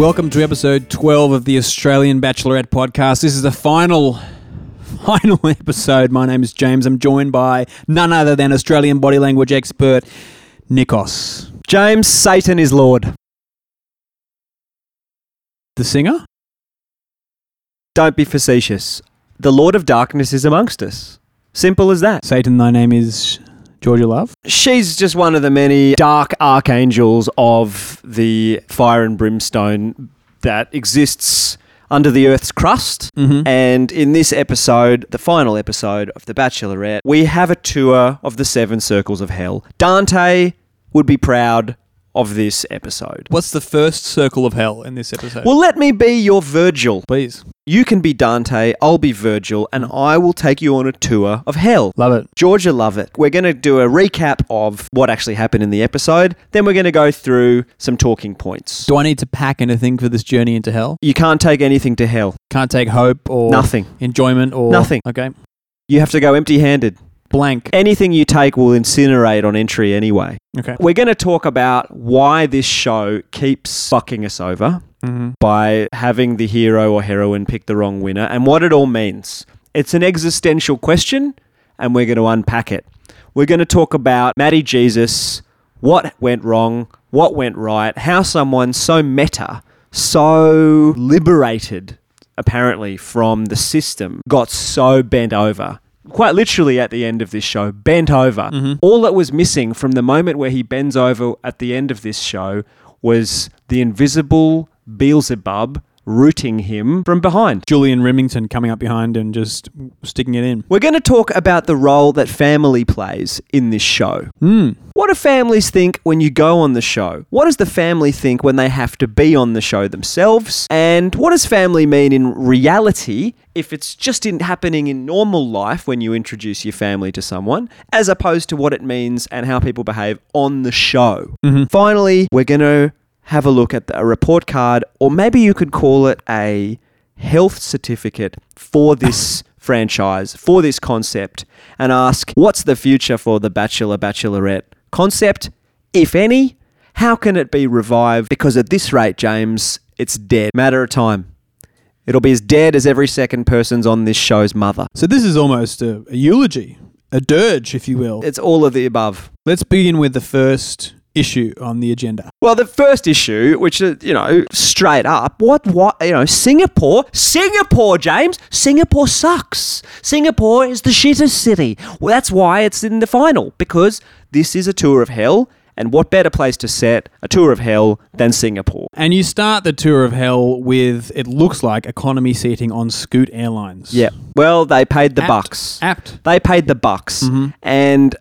Welcome to episode 12 of the Australian Bachelorette podcast. This is the final final episode. My name is James. I'm joined by none other than Australian body language expert Nikos. James, Satan is Lord. The singer? Don't be facetious. The Lord of Darkness is amongst us. Simple as that. Satan, thy name is Georgia Love. She's just one of the many dark archangels of the fire and brimstone that exists under the earth's crust. Mhm. And in this episode, the final episode of The Bachelorette, we have a tour of the seven circles of hell. Dante would be proud of this episode. What's the first circle of hell in this episode? Well, let me be your Virgil. please. You can be Dante, I'll be Virgil, and I will take you on a tour of hell. Love it. Georgia love it. We're going to do a recap of what actually happened in the episode. Then we're going to go through some talking points. Do I need to pack anything for this journey into hell? You can't take anything to hell. Can't take hope or Nothing. enjoyment or Nothing. Okay. You have to go empty handed. Blank. Anything you take will incinerate on entry anyway. Okay. We're going to talk about why this show keeps fucking us over Mm-hmm. by having the hero or heroine pick the wrong winner and what it all means. It's an existential question, and we're going to unpack it. We're going to talk about Maddie Jesus, what went wrong, what went right, how someone so meta, so liberated, apparently, from the system, got so bent over. Quite literally at the end of this show, bent over. Mm-hmm. All that was missing from the moment where he bends over at the end of this show was the invisible Beelzebub rooting him from behind. Julian Remington coming up behind and just sticking it in. We're going to talk about the role that family plays in this show. Hmm. What do families think when you go on the show? What does the family think when they have to be on the show themselves? And what does family mean in reality if it's just in happening in normal life when you introduce your family to someone, as opposed to what it means and how people behave on the show? Finally, we're going to have a look at the- a report card, or maybe you could call it a health certificate for this franchise, for this concept, and ask what's the future for the Bachelor Bachelorette concept, if any? How can it be revived? Because at this rate, James, it's dead. Matter of time. It'll be as dead as every second person's on this show's mother. So this is almost a, a eulogy, a dirge, if you will. It's all of the above. Let's begin with the first issue on the agenda. Well, the first issue, which is, you know, straight up, what, what, you know, Singapore, Singapore, James, Singapore sucks. Singapore is the shittest city. Well, that's why it's in the final, because this is a tour of hell, and what better place to set a tour of hell than Singapore? And you start the tour of hell with, it looks like, economy seating on Scoot Airlines. Yeah. Well, they paid the Apt. bucks. Apt. They paid the bucks. Mm-hmm. And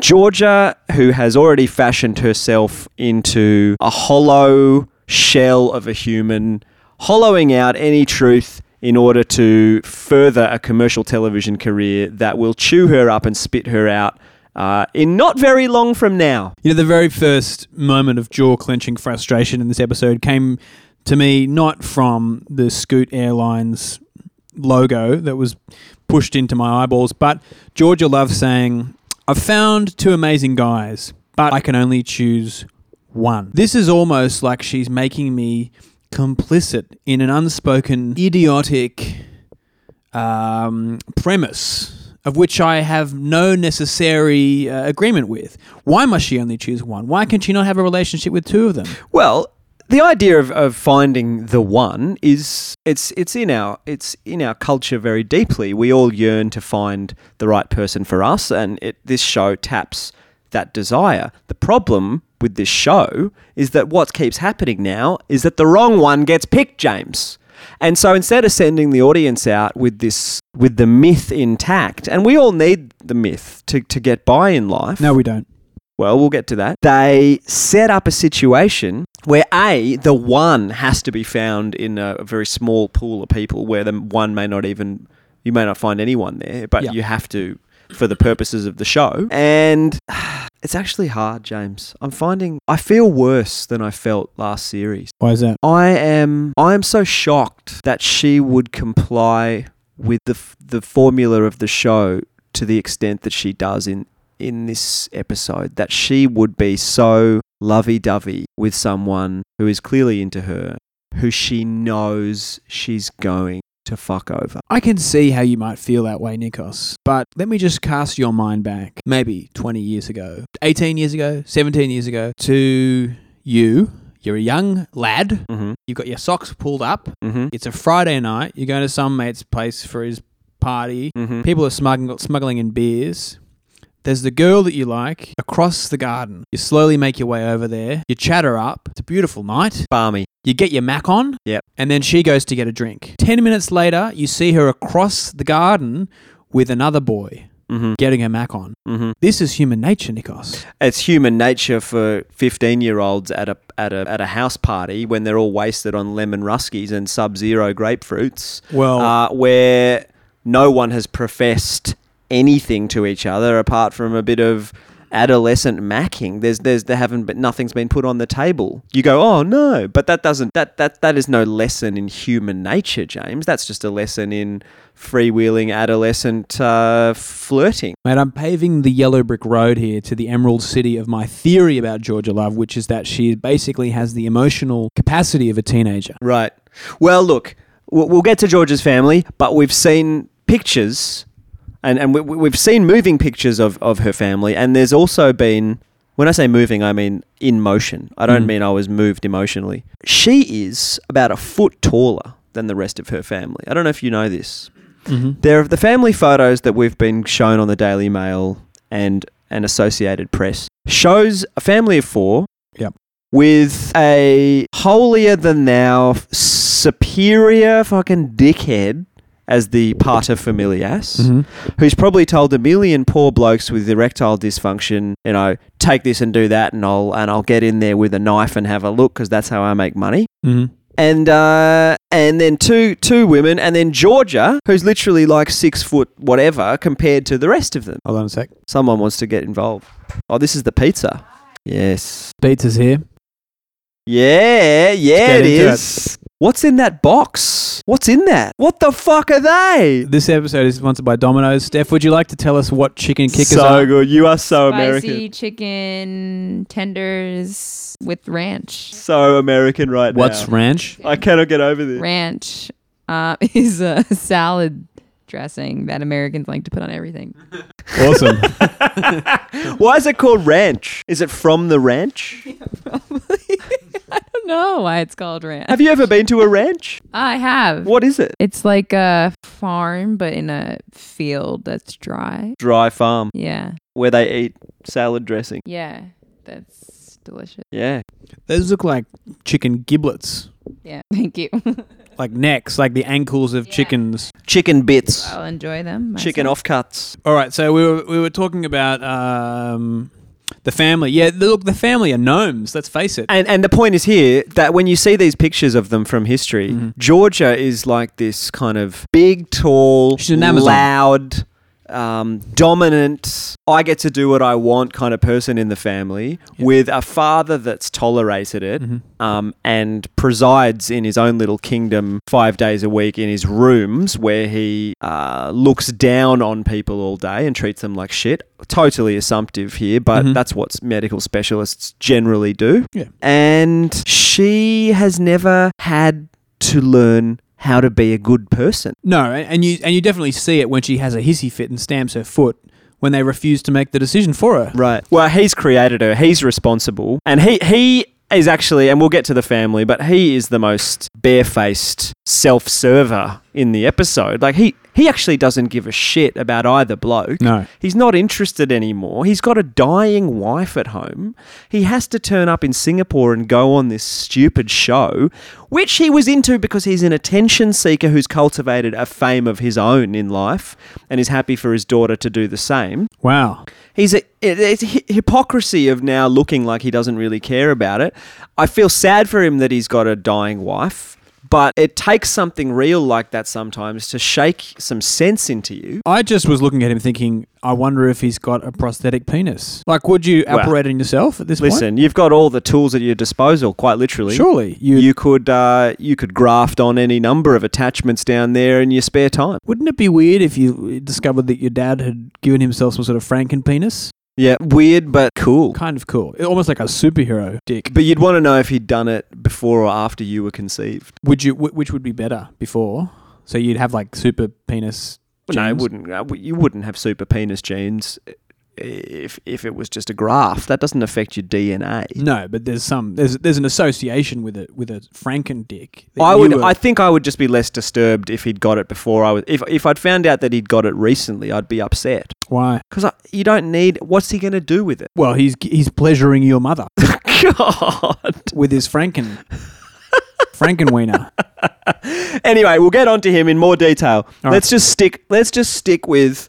Georgia, who has already fashioned herself into a hollow shell of a human, hollowing out any truth in order to further a commercial television career that will chew her up and spit her out uh, in not very long from now. You know, the very first moment of jaw clenching frustration in this episode came to me not from the Scoot Airlines logo that was pushed into my eyeballs, but Georgia Love saying, I've found two amazing guys, but I can only choose one. This is almost like she's making me complicit in an unspoken, idiotic um, premise of which I have no necessary uh, agreement with. Why must she only choose one? Why can she not have a relationship with two of them? Well, the idea of, of finding the one is it's it's in our it's in our culture very deeply. We all yearn to find the right person for us, and it, this show taps that desire. The problem with this show is that what keeps happening now is that the wrong one gets picked, James. And so instead of sending the audience out with this with the myth intact, and we all need the myth to, to get by in life. No, we don't. Well, we'll get to that. They set up a situation where A, the one has to be found in a very small pool of people where the one may not even, you may not find anyone there, but Yeah. you have to for the purposes of the show. And it's actually hard, James. I'm finding, I feel worse than I felt last series. Why is that? I am I am so shocked that she would comply with the f- the formula of the show to the extent that she does in in this episode that she would be so lovey-dovey with someone who is clearly into her who she knows she's going to fuck over. I can see how you might feel that way, Nikos. But let me just cast your mind back, maybe 20 years ago, 18 years ago, 17 years ago, to you. You're a young lad. Mm-hmm. You've got your socks pulled up. Mm-hmm. It's a Friday night. You're going to some mate's place for his party. Mm-hmm. People are smuggling, smuggling in beers. There's the girl that you like across the garden. You slowly make your way over there. You chat her up. It's a beautiful night. Barmy. You get your Mac on. Yep. And then she goes to get a drink. Ten minutes later, you see her across the garden with another boy Mm-hmm. getting her Mac on. Mm-hmm. This is human nature, Nikos. It's human nature for fifteen-year-olds at a at a at a house party when they're all wasted on lemon ruskies and sub-zero grapefruits, Well, uh, where no one has professed anything to each other apart from a bit of adolescent macking. There's there's there haven't been nothing's been put on the table. You go, oh no, but that doesn't that that that is no lesson in human nature, James. That's just a lesson in freewheeling adolescent uh, flirting. mate, I'm paving the yellow brick road here to the emerald city of my theory about Georgia Love, which is that she basically has the emotional capacity of a teenager. Right. Well, look, we'll we'll get to Georgia's family, but we've seen pictures, and, and we, we've seen moving pictures of, of her family, and there's also been, when I say moving, I mean in motion. I don't Mm. mean I was moved emotionally. She is about a foot taller than the rest of her family. I don't know if you know this. Mm-hmm. There are the family photos that we've been shown on the Daily Mail and and Associated Press shows a family of four. Yep. With a holier than thou, superior fucking dickhead as the pater familias, Mm-hmm. who's probably told a million poor blokes with erectile dysfunction, you know, take this and do that, and I'll and I'll get in there with a knife and have a look because that's how I make money Mm-hmm. and uh, and then two two women, and then Georgia, who's literally like six foot whatever compared to the rest of them. Hold on a sec. Someone wants to get involved. Oh, this is the pizza. Yes. Pizza's here. Yeah, yeah, it is. it. What's in that box? What's in that? What the fuck are they? This episode is sponsored by Domino's. Steph, would you like to tell us what chicken kickers so are? good. You are so American. Spicy American. chicken tenders with ranch. So American right now. What's now. ranch? I cannot get over this. Ranch uh, is a salad dressing that Americans like to put on everything. Awesome. Why is it called ranch? Is it from the ranch? Yeah, I don't know why it's called ranch. Have you ever been to a ranch? I have. What is it? It's like a farm, but in a field that's dry. Dry farm Yeah. where they eat salad dressing. Yeah. That's delicious. Yeah. Those look like chicken giblets, Yeah. Thank you. like necks, like the ankles of Yeah. chickens. Chicken bits. I'll enjoy them. Chicken myself. offcuts. All right, so we were we were talking about um, the family. Yeah, look, the family are gnomes. Let's face it. And and the point is here that when you see these pictures of them from history, Mhm. Georgia is like this kind of big, tall, She's an Amazon. loud, um, dominant. I get to do what I want kind of person in the family Yeah. with a father that's tolerated it. Mhm. um, and presides in his own little kingdom five days a week in his rooms where he uh, looks down on people all day and treats them like shit. Totally assumptive here, but Mhm. that's what medical specialists generally do. Yeah. And she has never had to learn how to be a good person. No, and you and you definitely see it when she has a hissy fit and stamps her foot when they refuse to make the decision for her. Right. Well, he's created her. He's responsible, and he he is actually, and we'll get to the family, but he is the most barefaced self-server in the episode. Like he he actually doesn't give a shit about either bloke. No. He's not interested anymore. He's got a dying wife at home. He has to turn up in Singapore and go on this stupid show, which he was into because he's an attention seeker who's cultivated a fame of his own in life and is happy for his daughter to do the same. Wow. He's a, it's hy- hypocrisy of now looking like he doesn't really care about it. I feel sad for him that he's got a dying wife, but it takes something real like that sometimes to shake some sense into you. I just was looking at him thinking, I wonder if he's got a prosthetic penis. Like, would you Well, operate on yourself at this point? Listen, you've got all the tools at your disposal, quite literally. Surely. You, You could uh, you could graft on any number of attachments down there in your spare time. wouldn't it be weird if you discovered that your dad had given himself some sort of Franken penis? Yeah, weird but cool. Kind of cool. Almost like a superhero dick. But you'd want to know if he'd done it before or after you were conceived. Would you? wh- Which would be better before? So you'd have like super penis. No, it genes? wouldn't. uh, You wouldn't have super penis genes if if it was just a graft. That doesn't affect your DNA. No, but there's some. There's there's an association with it with a Franken dick. I would. were- I think I would just be less disturbed if he'd got it before I was. If if I'd found out that he'd got it recently, I'd be upset why? because you don't need. What's he going to do with it? Well, he's he's pleasuring your mother God. with his Franken Frankenwiener. Anyway, we'll get onto him in more detail. All let's just stick. Let's just stick with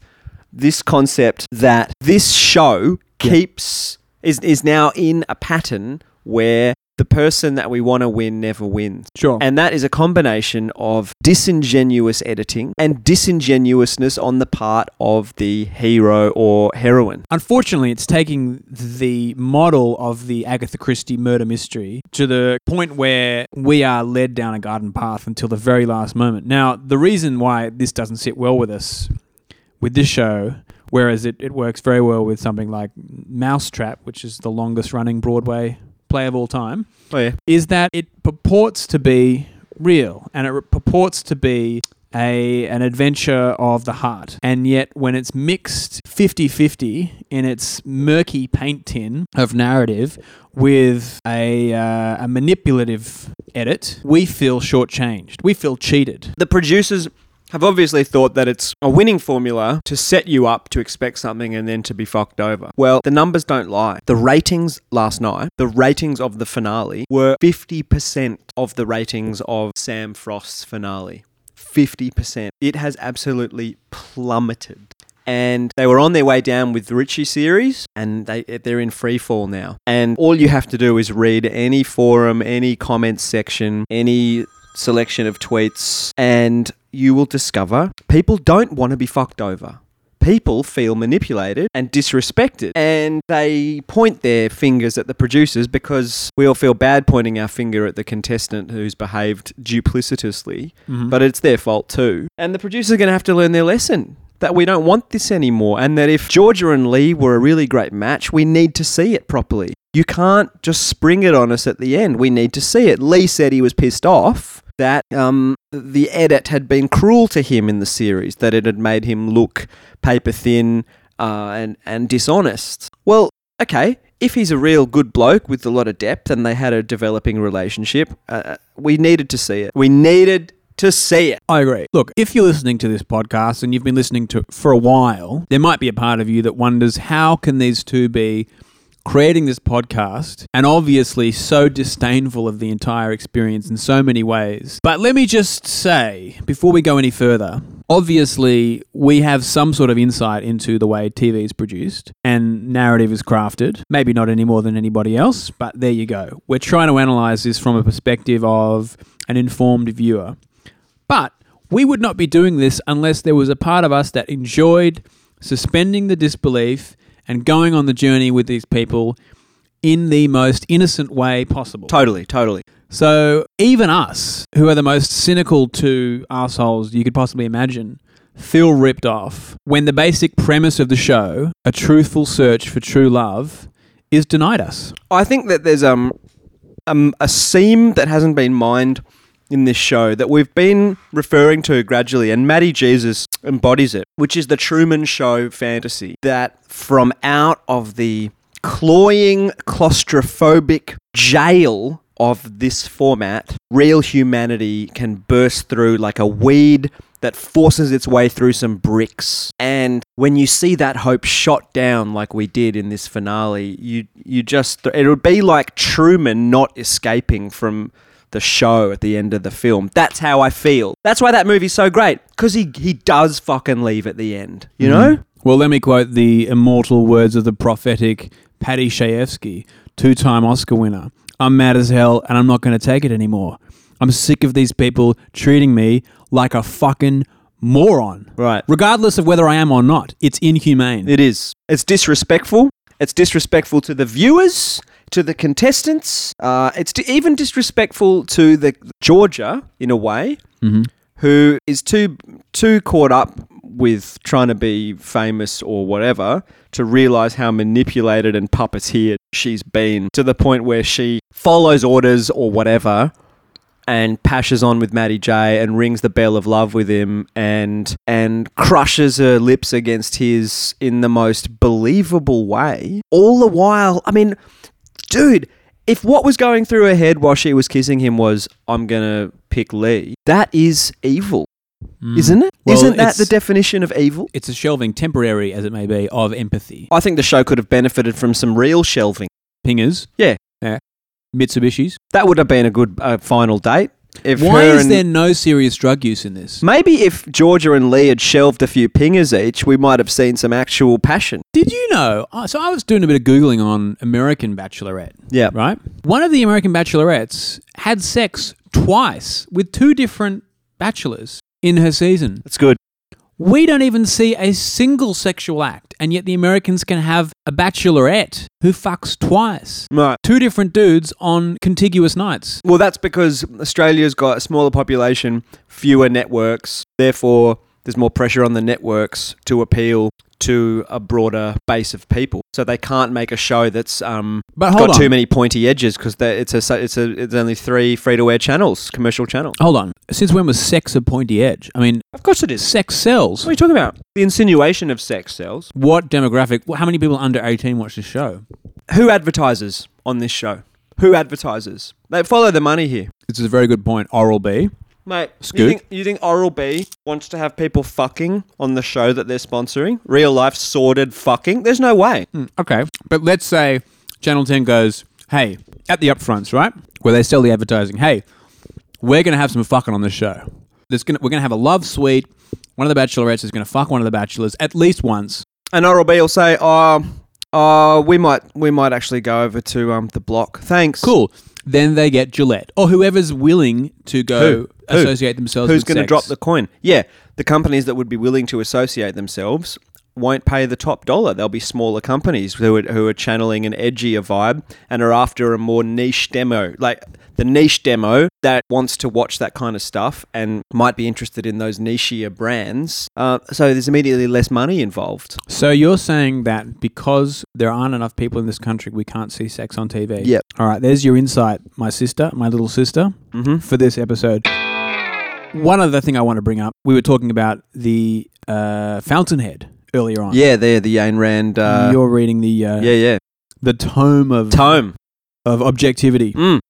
this concept that this show Yeah. keeps is is now in a pattern where the person that we want to win never wins. Sure. And that is a combination of disingenuous editing and disingenuousness on the part of the hero or heroine. Unfortunately, it's taking the model of the Agatha Christie murder mystery to the point where we are led down a garden path until the very last moment. Now, the reason why this doesn't sit well with us with this show, whereas it, it works very well with something like Mousetrap, which is the longest running Broadway play of all time, Oh yeah. is that it purports to be real and it purports to be a an adventure of the heart. And yet when it's mixed 50-50 in its murky paint tin of narrative with a, uh, a manipulative edit we feel shortchanged. We feel cheated. The producers have obviously thought that it's a winning formula to set you up to expect something and then to be fucked over. Well, the numbers don't lie. The ratings last night, the ratings of the finale were 50% of the ratings of Sam Frost's finale. 50%. It has absolutely plummeted. And they were on their way down with the Richie series, and they they're in free fall now. And all you have to do is read any forum, any comments section, any selection of tweets, and you will discover people don't want to be fucked over. People feel manipulated and disrespected, and they point their fingers at the producers because we all feel bad pointing our finger at the contestant who's behaved duplicitously, mm-hmm. but it's their fault too. And the producers are going to have to learn their lesson that we don't want this anymore, and that if Georgia and Lee were a really great match, we need to see it properly. You can't just spring it on us at the end. We need to see it. Lee said he was pissed off that um, the edit had been cruel to him in the series, that it had made him look paper thin uh, and, and dishonest. Well, okay, if he's a real good bloke with a lot of depth and they had a developing relationship, uh, we needed to see it. We needed to see it. I agree. Look, if you're listening to this podcast and you've been listening to it for a while, there might be a part of you that wonders how can these two be creating this podcast and obviously so disdainful of the entire experience in so many ways. But let me just say, before we go any further, obviously we have some sort of insight into the way TV is produced and narrative is crafted. Maybe not any more than anybody else, but there you go. We're trying to analyze this from a perspective of an informed viewer. But we would not be doing this unless there was a part of us that enjoyed suspending the disbelief and going on the journey with these people in the most innocent way possible. Totally, totally. So even us, who are the most cynical to assholes you could possibly imagine, feel ripped off when the basic premise of the show, a truthful search for true love, is denied us. I think that there's um, um a seam that hasn't been mined in this show that we've been referring to gradually, and Maddie Jesus embodies it, which is the Truman Show fantasy that from out of the cloying, claustrophobic jail of this format, real humanity can burst through like a weed that forces its way through some bricks. And when you see that hope shot down like we did in this finale, you you just it would be like Truman not escaping from the show at the end of the film. That's how I feel. That's why that movie's so great because he he does fucking leave at the end. You mm-hmm. know? Well, let me quote the immortal words of the prophetic Paddy Chayefsky, two time Oscar winner. I'm mad as hell and I'm not going to take it anymore. I'm sick of these people treating me like a fucking moron. Right. Regardless of whether I am or not, it's inhumane. It is. It's disrespectful. It's disrespectful to the viewers, to the contestants. Uh, it's even disrespectful to the Georgia in a way, Mhm. who is too too caught up with trying to be famous or whatever to realize how manipulated and puppeteered she's been to the point where she follows orders or whatever and pashes on with Matty J and rings the bell of love with him and and crushes her lips against his in the most believable way. All the while, I mean, dude, if what was going through her head while she was kissing him was I'm going to pick Lee, that is evil, isn't it? Well, not that the definition of evil? It's a shelving, temporary as it may be, of empathy. I think the show could have benefited from some real shelving. Pingers. Yeah. Yeah. Mitsubishis. That would have been a good uh, final date. If Why is and- there no serious drug use in this? Maybe if Georgia and Lee had shelved a few pingers each, we might have seen some actual passion. Did you know? uh, So I was doing a bit of Googling on American Bachelorette, Yeah. right? One of the American Bachelorettes had sex twice with two different bachelors in her season. That's good. We don't even see a single sexual act, and yet the Americans can have a bachelorette who fucks twice. Right. Two different dudes on contiguous nights. Well, that's because Australia's got a smaller population, fewer networks. Therefore, there's more pressure on the networks to appeal to a broader base of people. So they can't make a show that's um, But got on. too many pointy edges because it's a it's a it's only three free to air channels, commercial channels. Hold on. Since when was sex a pointy edge? I mean, Of course it is. sex sells. What are you talking about? The insinuation of sex sells. What demographic? How many people under 18 watch this show? Who advertises on this show? Who advertises? They follow the money here. This is a very good point. Oral B. Mate, Scoot. you think, you think Oral B wants to have people fucking on the show that they're sponsoring? Real life sordid fucking? There's no way. Okay. But let's say Channel 10 goes, hey, at the upfronts, right? Where they sell the advertising, hey, we're going to have some fucking on this show. There's gonna, we're going to have a love suite. One of the bachelorettes is going to fuck one of the bachelors at least once. And Oral B will say, "Oh, oh, we might, we might actually go over to um the block. Thanks. Cool. Then they get Gillette or whoever's willing to go Who? Associate themselves Who's with going to sex. drop the coin? Yeah, the companies that would be willing to associate themselves won't pay the top dollar. They'll be smaller companies who are, who are channeling an edgier vibe and are after a more niche demo, like the niche demo that wants to watch that kind of stuff and might be interested in those nichier brands. Uh, so there's immediately less money involved. So you're saying that because there aren't enough people in this country, we can't see sex on TV? Yep. All right, there's your insight, my sister, my little sister, Mm-hmm. for this episode. One other thing I want to bring up, we were talking about the uh, Fountainhead earlier on. Yeah, there, the Ayn Rand. Uh, you're reading the uh, yeah, yeah. the tome of Tome. of objectivity. Mm.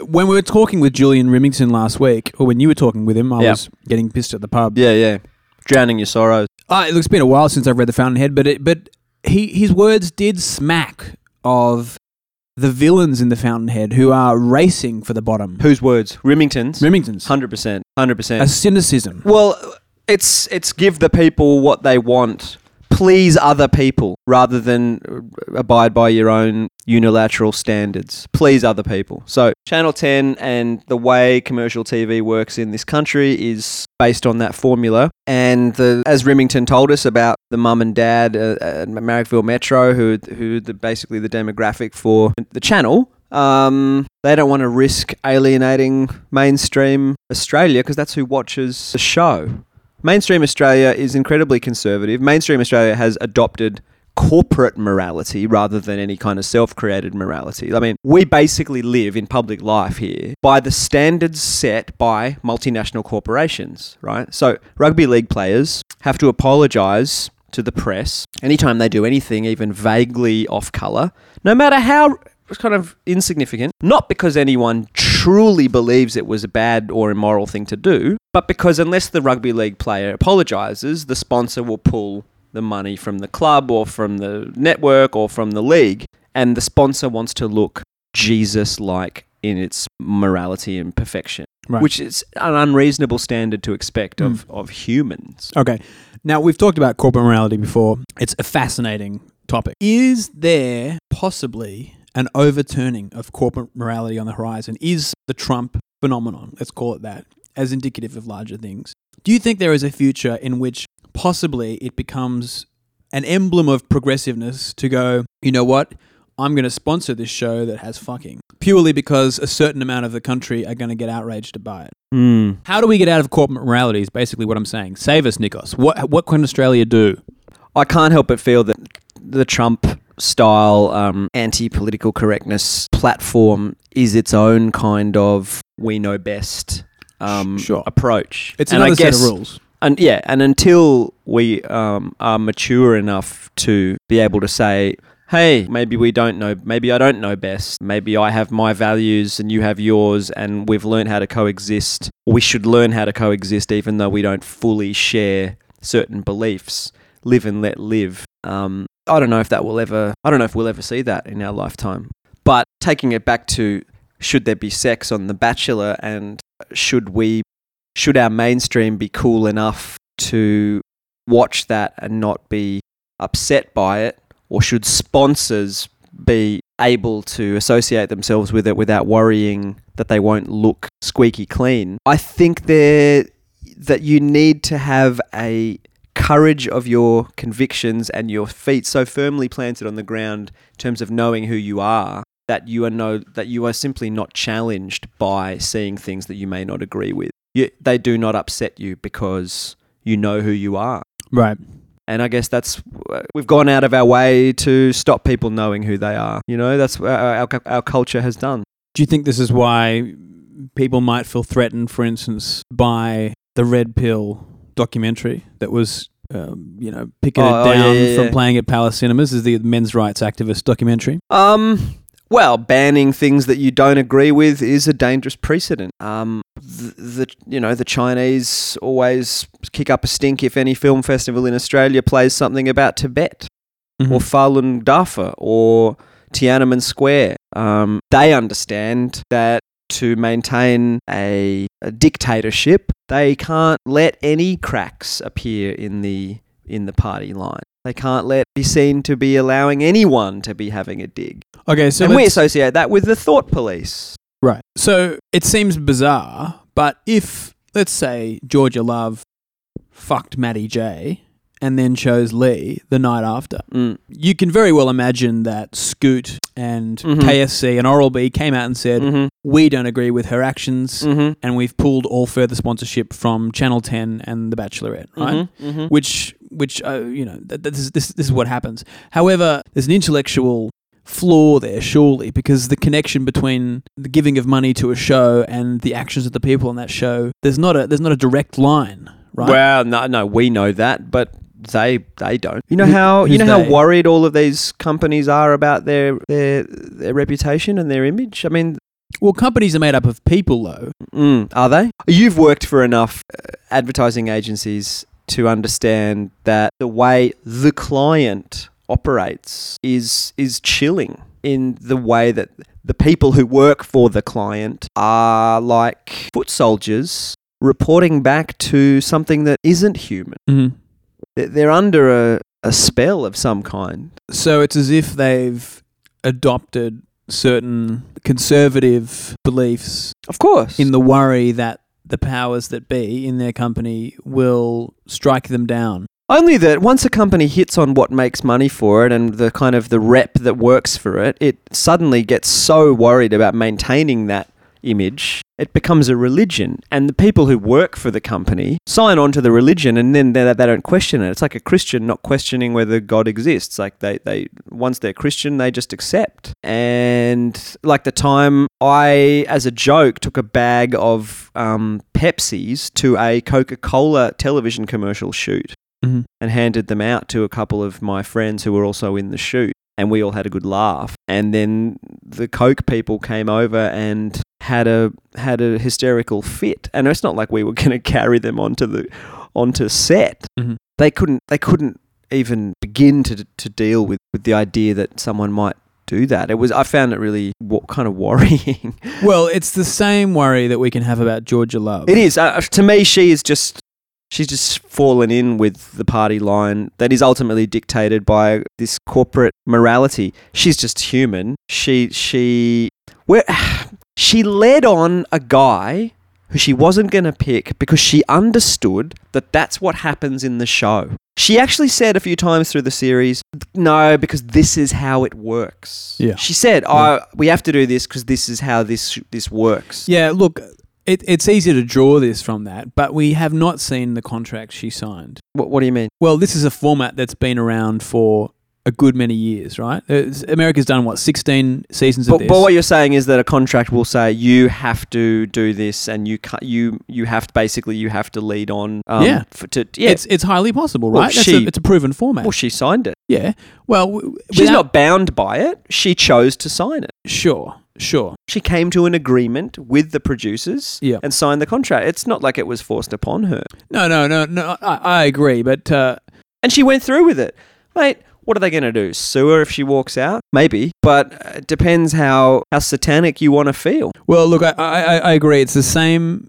When we were talking with Julian Remington last week, or when you were talking with him, I Yeah. was getting pissed at the pub. Yeah, yeah. Drowning your sorrows. Uh, it's been a while since I've read the Fountainhead, but it, but he his words did smack of the villains in the Fountainhead who are racing for the bottom. Whose words? Remington's. Remington's Hundred percent. Hundred percent. a cynicism. Well, it's it's give the people what they want. Please other people rather than uh, abide by your own unilateral standards. Please other people. So, Channel 10 and the way commercial TV works in this country is based on that formula. And the, as Remington told us about the mum and dad uh, at Marrickville Metro, who who the, basically the demographic for the channel, um, they don't want to risk alienating mainstream Australia because that's who watches the show. Mainstream Australia is incredibly conservative. Mainstream Australia has adopted corporate morality rather than any kind of self created morality. I mean, we basically live in public life here by the standards set by multinational corporations, right? So, rugby league players have to apologize to the press anytime they do anything even vaguely off color, no matter how kind of insignificant, not because anyone truly believes it was a bad or immoral thing to do, but because unless the rugby league player apologizes, the sponsor will pull the money from the club or from the network or from the league, and the sponsor wants to look Jesus like in its morality and perfection, Right. which is an unreasonable standard to expect of, hmm. of humans. Okay. Now, we've talked about corporate morality before. It's a fascinating topic. Is there possibly an overturning of corporate morality on the horizon? Is the Trump phenomenon, let's call it that, as indicative of larger things? Do you think there is a future in which possibly it becomes an emblem of progressiveness to go, you know what? I'm going to sponsor this show that has fucking purely because a certain amount of the country are going to get outraged by it. Mm. How do we get out of corporate morality? Is basically what I'm saying. Save us, Nikos. What what can Australia do? I can't help but feel that the Trump style um, anti political correctness platform is its own kind of we know best um, Sure. approach. It's And another set of rules. And yeah, and until we um, are mature enough to be able to say, hey, maybe we don't know, maybe I don't know best, maybe I have my values and you have yours, and we've learned how to coexist. We should learn how to coexist even though we don't fully share certain beliefs. Live and let live. Um, I don't know if that will ever, I don't know if we'll ever see that in our lifetime. But taking it back to should there be sex on The Bachelor and should we should our mainstream be cool enough to watch that and not be upset by it or should sponsors be able to associate themselves with it without worrying that they won't look squeaky clean i think there that you need to have a courage of your convictions and your feet so firmly planted on the ground in terms of knowing who you are that you are no that you are simply not challenged by seeing things that you may not agree with. You, they do not upset you because you know who you are. Right. And I guess that's we've gone out of our way to stop people knowing who they are. You know, that's what our, our, our culture has done. Do you think this is why people might feel threatened, for instance, by the Red Pill documentary that was, um, you know, picketed Oh, oh, yeah, down yeah, from yeah. playing at Palace Cinemas? Is the men's rights activist documentary? Um, well, banning things that you don't agree with is a dangerous precedent. Um, the, the you know the Chinese always kick up a stink if any film festival in Australia plays something about Tibet. Mm-hmm. or Falun Dafa or Tiananmen Square. Um, they understand that to maintain a, a dictatorship, they can't let any cracks appear in the in the party line. They can't let be seen to be allowing anyone to be having a dig. okay, so and we associate that with the thought police. Right. So it seems bizarre, but if, let's say, Georgia Love fucked Matty J and then chose Lee the night after, Mm. you can very well imagine that Scoot and Mhm. KFC and Oral B came out and said, Mhm. we don't agree with her actions Mhm. and we've pulled all further sponsorship from Channel 10 and The Bachelorette, right? Mhm. Mhm. Which, which uh, you know, th- this, is- this, this is what happens. However, there's an intellectual flaw there, surely, because the connection between the giving of money to a show and the actions of the people on that show, there's not a there's not a direct line, right? Well, no, no, we know that, but they they don't. You know how you know how they? worried all of these companies are about their their their reputation and their image. I mean, Well, companies are made up of people, though. mm, are they? You've worked for enough uh, advertising agencies to understand that the way the client operates is is chilling in the way that the people who work for the client are like foot soldiers reporting back to something that isn't human. Mm-hmm. They're- under a, a spell of some kind. So it's as if they've adopted certain conservative beliefs Of course. in the worry that the powers that be in their company will strike them down. Only that once a company hits on what makes money for it and the kind of the rep that works for it, it suddenly gets so worried about maintaining that image, it becomes a religion. And the people who work for the company sign on to the religion and then they, they don't question it. It's like a Christian not questioning whether God exists. Like they, they once they're Christian, they just accept. And like the time I, as a joke, took a bag of um, Pepsis to a Coca Cola television commercial shoot Mm-hmm. and handed them out to a couple of my friends who were also in the shoot. And we all had a good laugh. And then the Coke people came over and had a had a hysterical fit. And it's not like we were going to carry them onto the onto set. Mhm. They couldn't they couldn't even begin to to deal with with the idea that someone might do that. It was I found it really wa- kind of worrying. Well, it's the same worry that we can have about Georgia Love. It is. Uh, to me, she is just. She's just fallen in with the party line that is ultimately dictated by this corporate morality. She's just human. She she where she led on a guy who she wasn't going to pick because she understood that that's what happens in the show. She actually said a few times through the series, no, because this is how it works. Yeah. She said, oh, we have to do this because this is how this this works. Yeah, look, it, it's easy to draw this from that, but we have not seen the contract she signed. What, what do you mean? Well, this is a format that's been around for a good many years, right? It's- America's done what sixteen seasons of But, this. but what you're saying is that a contract will say you have to do this, and you ca- you you have to basically you have to lead on. Um, Yeah. For, to, yeah. It's it's highly possible, Well, right? That's she- a, it's a proven format. well, she signed it. yeah. Well, w- She's without- not bound by it. She chose to sign it. sure, sure. She came to an agreement with the producers Yeah. and signed the contract. It's not like it was forced upon her. No, no, no, no. I, I agree, but uh, And she went through with it. Mate, what are they going to do? Sue her if she walks out? Maybe. But uh, it depends how, how satanic you want to feel. Well, look, I, I, I agree. It's the same.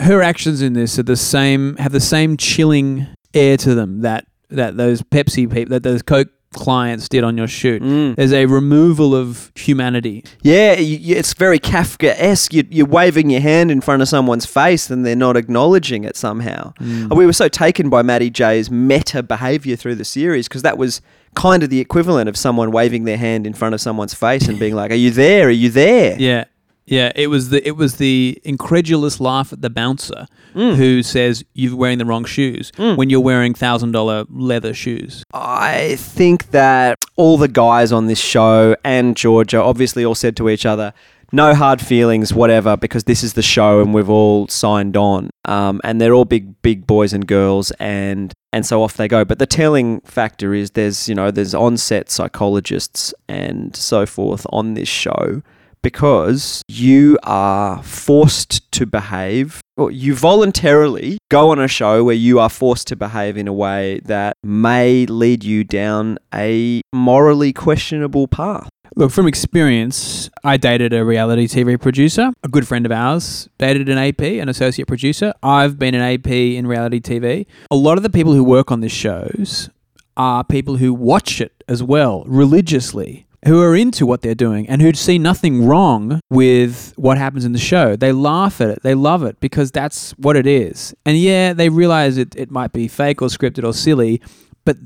Her actions in this are the same. Have the same chilling air to them that that those Pepsi people, that those Coke clients did on your shoot. Mm. There's a removal of humanity. Yeah, you, it's very Kafka-esque. You, you're waving your hand in front of someone's face and they're not acknowledging it somehow. Mm. We were so taken by Matty J's meta behavior through the series because that was kind of the equivalent of someone waving their hand in front of someone's face and being like, "Are you there? Are you there?" Yeah, yeah. It was the it was the incredulous laugh at the bouncer Mm. who says you're wearing the wrong shoes Mm. when you're wearing thousand dollar leather shoes. I think that all the guys on this show and Georgia obviously all said to each other, no hard feelings, whatever, because this is the show and we've all signed on. Um, and they're all big, big boys and girls, and and so off they go. But the telling factor is there's you know there's on-set psychologists and so forth on this show because you are forced to behave or you voluntarily go on a show where you are forced to behave in a way that may lead you down a morally questionable path. Look, from experience, I dated a reality TV producer. A good friend of ours dated an AP, an associate producer. I've been an AP in reality TV. A lot of the people who work on these shows are people who watch it as well, religiously, who are into what they're doing and who see nothing wrong with what happens in the show. They laugh at it, they love it because that's what it is. And yeah, they realize it, it might be fake or scripted or silly, but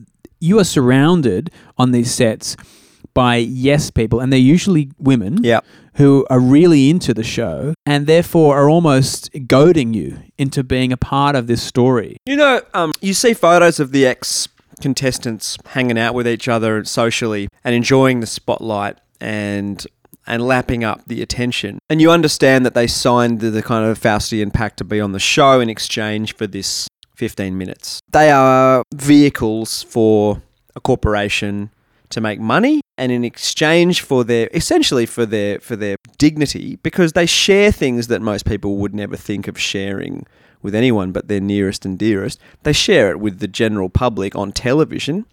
you are surrounded on these sets by yes people, and they're usually women Yeah. who are really into the show and therefore are almost goading you into being a part of this story. You know, um, you see photos of the ex contestants hanging out with each other socially and enjoying the spotlight and and lapping up the attention. And you understand that they signed the, the kind of Faustian pact to be on the show in exchange for this 15 minutes. They are vehicles for a corporation to make money and in exchange for their essentially for their for their dignity because they share things that most people would never think of sharing with anyone but their nearest and dearest they share it with the general public on television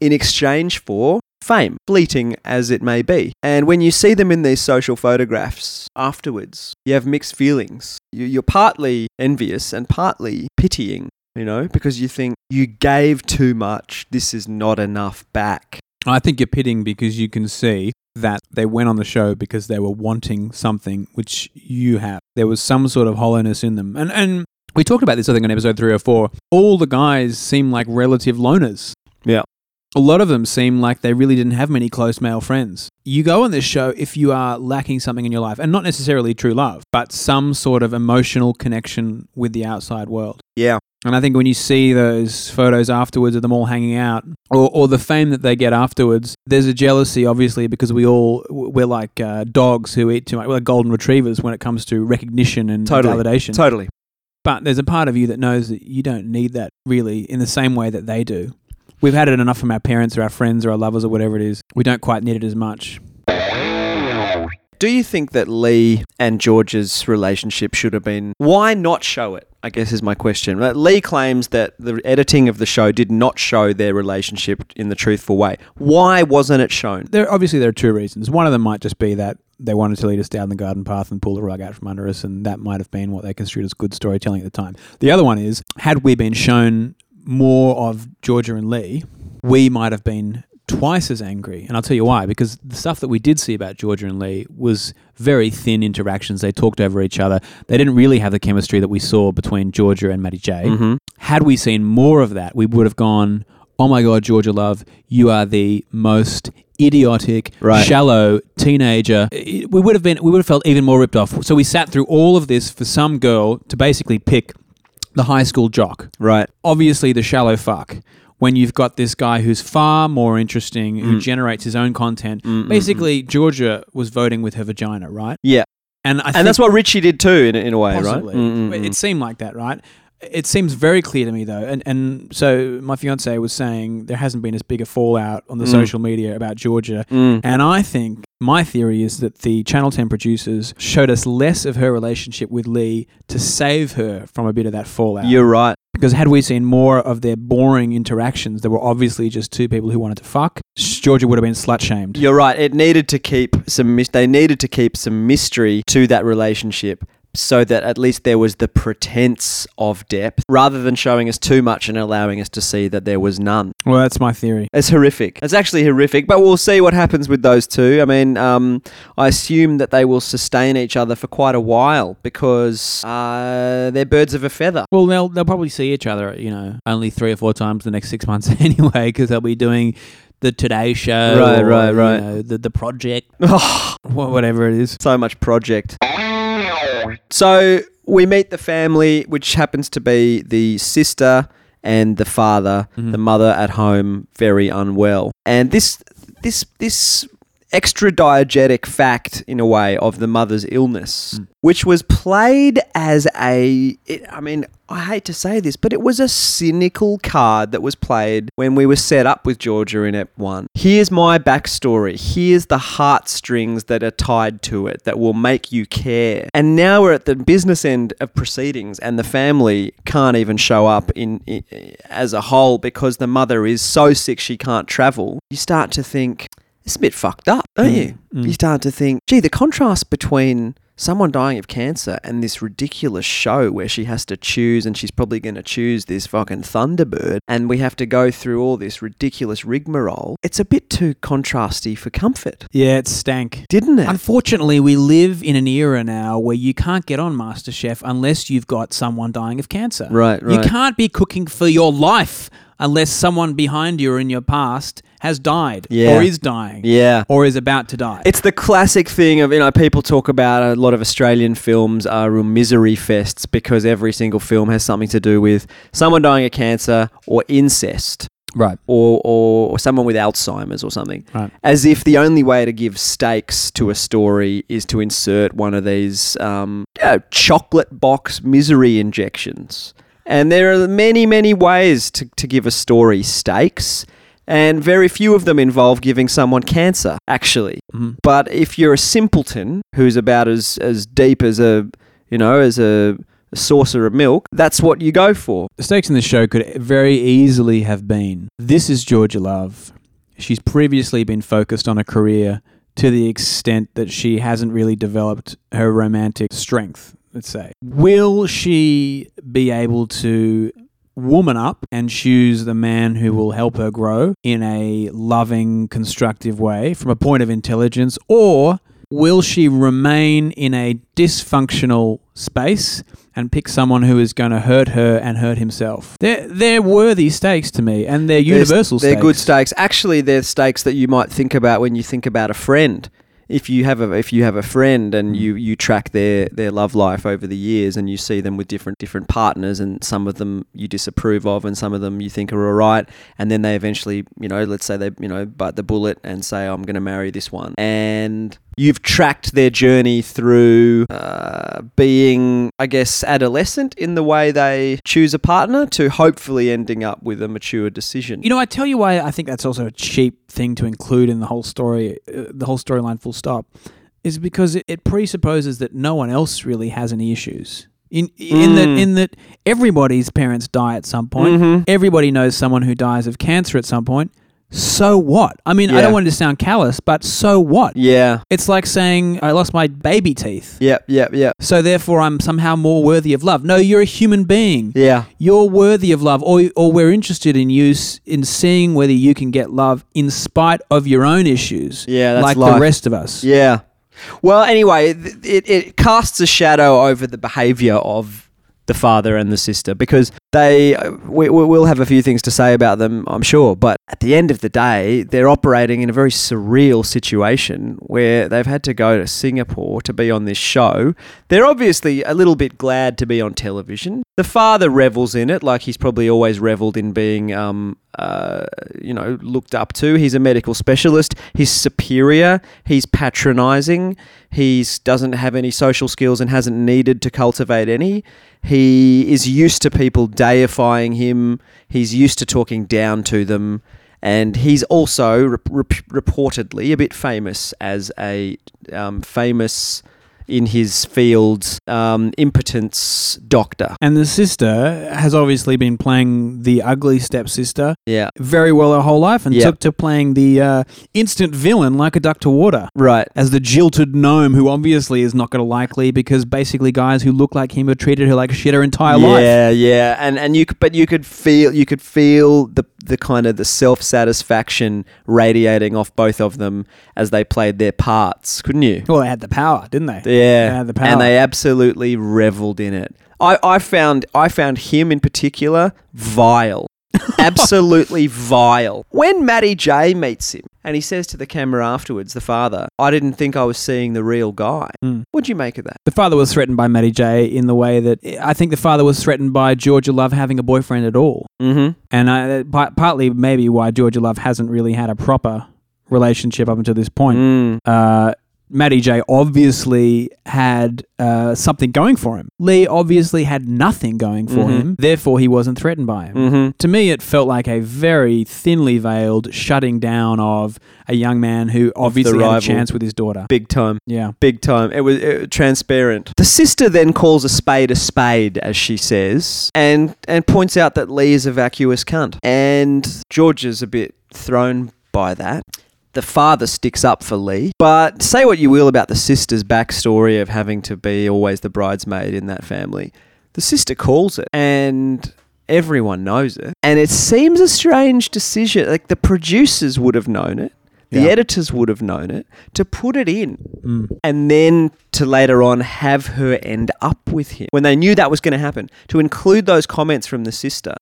in exchange for fame fleeting as it may be and when you see them in these social photographs afterwards you have mixed feelings You- you're partly envious and partly pitying you know because you think you gave too much this is not enough back I think you're pitying because you can see that they went on the show because they were wanting something which you have. There was some sort of hollowness in them. And and we talked about this I think in episode 3 or 4. All the guys seem like relative loners. Yeah. A lot of them seem like they really didn't have many close male friends. You go on this show if you are lacking something in your life, and not necessarily true love, but some sort of emotional connection with the outside world. yeah And I think when you see those photos afterwards of them all hanging out, or, or the fame that they get afterwards, there's a jealousy, obviously, because we all we're like uh, dogs who eat too much. We're like golden retrievers when it comes to recognition and Totally. validation. totally But there's a part of you that knows that you don't need that really in the same way that they do. We've had it enough from our parents or our friends or our lovers or whatever it is. We don't quite need it as much. Do you think that Lee and George's relationship should have been? Why not show it? I guess is my question. Lee claims that the editing of the show did not show their relationship in the truthful way. Why wasn't it shown? There obviously there are two reasons. One of them might just be that they wanted to lead us down the garden path and pull the rug out from under us, and that might have been what they construed as good storytelling at the time. The other one is, had we been shown more of Georgia and Lee, we might have been twice as angry. And I'll tell you why. Because the stuff that we did see about Georgia and Lee was very thin interactions. They talked over each other. They didn't really have the chemistry that we saw between Georgia and Matty J. Mhm. Had we seen more of that, we would have gone, oh my God, Georgia Love, you are the most idiotic, Right. shallow teenager. It- We would have been, we would have felt even more ripped off. So we sat through all of this for some girl to basically pick the high school jock Right. obviously the shallow fuck when you've got this guy who's far more interesting who Mm. generates his own content Mm, mm, basically georgia was voting with her vagina right Yeah. and i And that's what Richie did too, in, in a way, possibly right? Mm, mm, it mm. seemed like that right it seems very clear to me though and and so my fiance was saying there hasn't been as big a fallout on the Mm. social media about georgia Mm. and I think my theory is that the Channel 10 producers showed us less of her relationship with Lee to save her from a bit of that fallout. You're right. Because had we seen more of their boring interactions that were obviously just two people who wanted to fuck, Georgia would have been slut shamed. You're right. It needed to keep some. They needed to keep some mystery to that relationship, so that at least there was the pretense of depth, rather than showing us too much and allowing us to see that there was none. Well, that's my theory. It's horrific. It's actually horrific, but we'll see what happens with those two. I mean, um, I assume that they will sustain each other for quite a while because uh, they're birds of a feather. Well, they'll they'll probably see each other, you know, only three or four times the next six months anyway, because they'll be doing the Today Show, Right, or, right, you right. know, the the project, whatever it is. so much project. So we meet the family, which happens to be the sister and the father, Mhm. the mother at home, very unwell. And this this this extra diegetic fact in a way of the mother's illness Mm. which was played as a it, i mean i hate to say this but it was a cynical card that was played when we were set up with georgia in ep 1 here's my backstory. Here's the heartstrings that are tied to it that will make you care. And now we're at the business end of proceedings and the family can't even show up in, in as a whole because the mother is so sick she can't travel. You start to think it's a bit fucked up, don't Mm, you? mm. You start to think, gee, the contrast between someone dying of cancer and this ridiculous show where she has to choose and she's probably going to choose this fucking Thunderbird and we have to go through all this ridiculous rigmarole. It's a bit too contrasty for comfort, Yeah, it stank. didn't it? Unfortunately, we live in an era now where you can't get on MasterChef unless you've got someone dying of cancer. Right, right. You can't be cooking for your life unless someone behind you or in your past has died Yeah. or is dying yeah. or is about to die. It's the classic thing of, you know, people talk about a lot of Australian films are real misery fests because every single film has something to do with someone dying of cancer or incest. right. or, or, or someone with Alzheimer's or something. Right. As if the only way to give stakes to a story is to insert one of these um, uh, chocolate box misery injections. And there are many, many ways to, to give a story stakes. And very few of them involve giving someone cancer, actually. Mhm. But if you're a simpleton who's about as, as deep as a, you know, as a, a saucer of milk, that's what you go for. The stakes in this show could very easily have been this is Georgia Love. She's previously been focused on a career to the extent that she hasn't really developed her romantic strength, let's say. Will she be able to woman up and choose the man who will help her grow in a loving, constructive way from a point of intelligence? Or will she remain in a dysfunctional space and pick someone who is going to hurt her and hurt himself? They're, they're worthy stakes to me, and they're They're- universal They're stakes. good stakes. Actually, they're stakes that you might think about when you think about a friend. If you have a if you have a friend and Mm. you, you track their, their love life over the years and you see them with different different partners and some of them you disapprove of and some of them you think are alright and then they eventually you know let's say they you know bite the bullet and say I'm going to marry this one and you've tracked their journey through uh, being I guess adolescent in the way they choose a partner to hopefully ending up with a mature decision. You know, I tell you why I think that's also a cheap thing to include in the whole story, uh, the whole storyline, full stop, is because it, it presupposes that no one else really has any issues. In in that Mm. in that everybody's parents die at some point. Mhm. Everybody knows someone who dies of cancer at some point. So what? I mean, I Yeah. don't want it to sound callous, but so what? Yeah. It's like saying I lost my baby teeth. Yep. Yep. Yep. So therefore I'm somehow more worthy of love. No, you're a human being. Yeah. You're worthy of love or or we're interested in you s- in seeing whether you can get love in spite of your own issues. Yeah, that's like life. the rest of us. Yeah. Well, anyway, th- it, it casts a shadow over the behaviour of the father and the sister because they we, will have a few things to say about them I'm sure but at the end of the day they're operating in a very surreal situation where they've had to go to Singapore to be on this show. They're obviously a little bit glad to be on television. The father revels in it like he's probably always reveled in being um uh, you know looked up to. He's a medical specialist. He's superior. He's patronizing he's doesn't have any social skills and hasn't needed to cultivate any. He is used to people deifying him. He's used to talking down to them. And he's also rep- rep- reportedly a bit famous as a um, famous in his field um, impotence doctor And the sister has obviously been playing the ugly stepsister yeah very well her whole life and Yeah. took to playing the uh, instant villain like a duck to water. right As the jilted gnome, who obviously is not going to like Lee because basically guys who look like him have treated her like shit her entire life. Yeah, yeah, and and you could, but you could feel you could feel the the kind of the self satisfaction radiating off both of them as they played their parts, couldn't you? Well, they had the power, didn't they? Yeah, the power. and they absolutely reveled in it. I, I found I found him in particular vile, absolutely vile. When Matty J meets him and he says to the camera afterwards, the father, "I didn't think I was seeing the real guy." Mm. What'd you make of that? The father was threatened by Matty J in the way that I think the father was threatened by Georgia Love having a boyfriend at all. Mm-hmm. And I, pa- partly maybe why Georgia Love hasn't really had a proper relationship up until this point. Mm. Uh, Matty J obviously had uh, something going for him. Lee obviously had nothing going for Mhm. him. Therefore, he wasn't threatened by him. Mm-hmm. To me, it felt like a very thinly veiled shutting down of a young man who obviously had a chance with his daughter. Big time. Yeah. Big time. It was uh, transparent. The sister then calls a spade a spade, as she says, and and points out that Lee is a vacuous cunt. And George is a bit thrown by that. The father sticks up for Lee. But say what you will about the sister's backstory of having to be always the bridesmaid in that family. The sister calls it, and everyone knows it. And it seems a strange decision. Like the producers would have known it. The Yeah. editors would have known it to put it in Mm. and then to later on have her end up with him when they knew that was going to happen to include those comments from the sister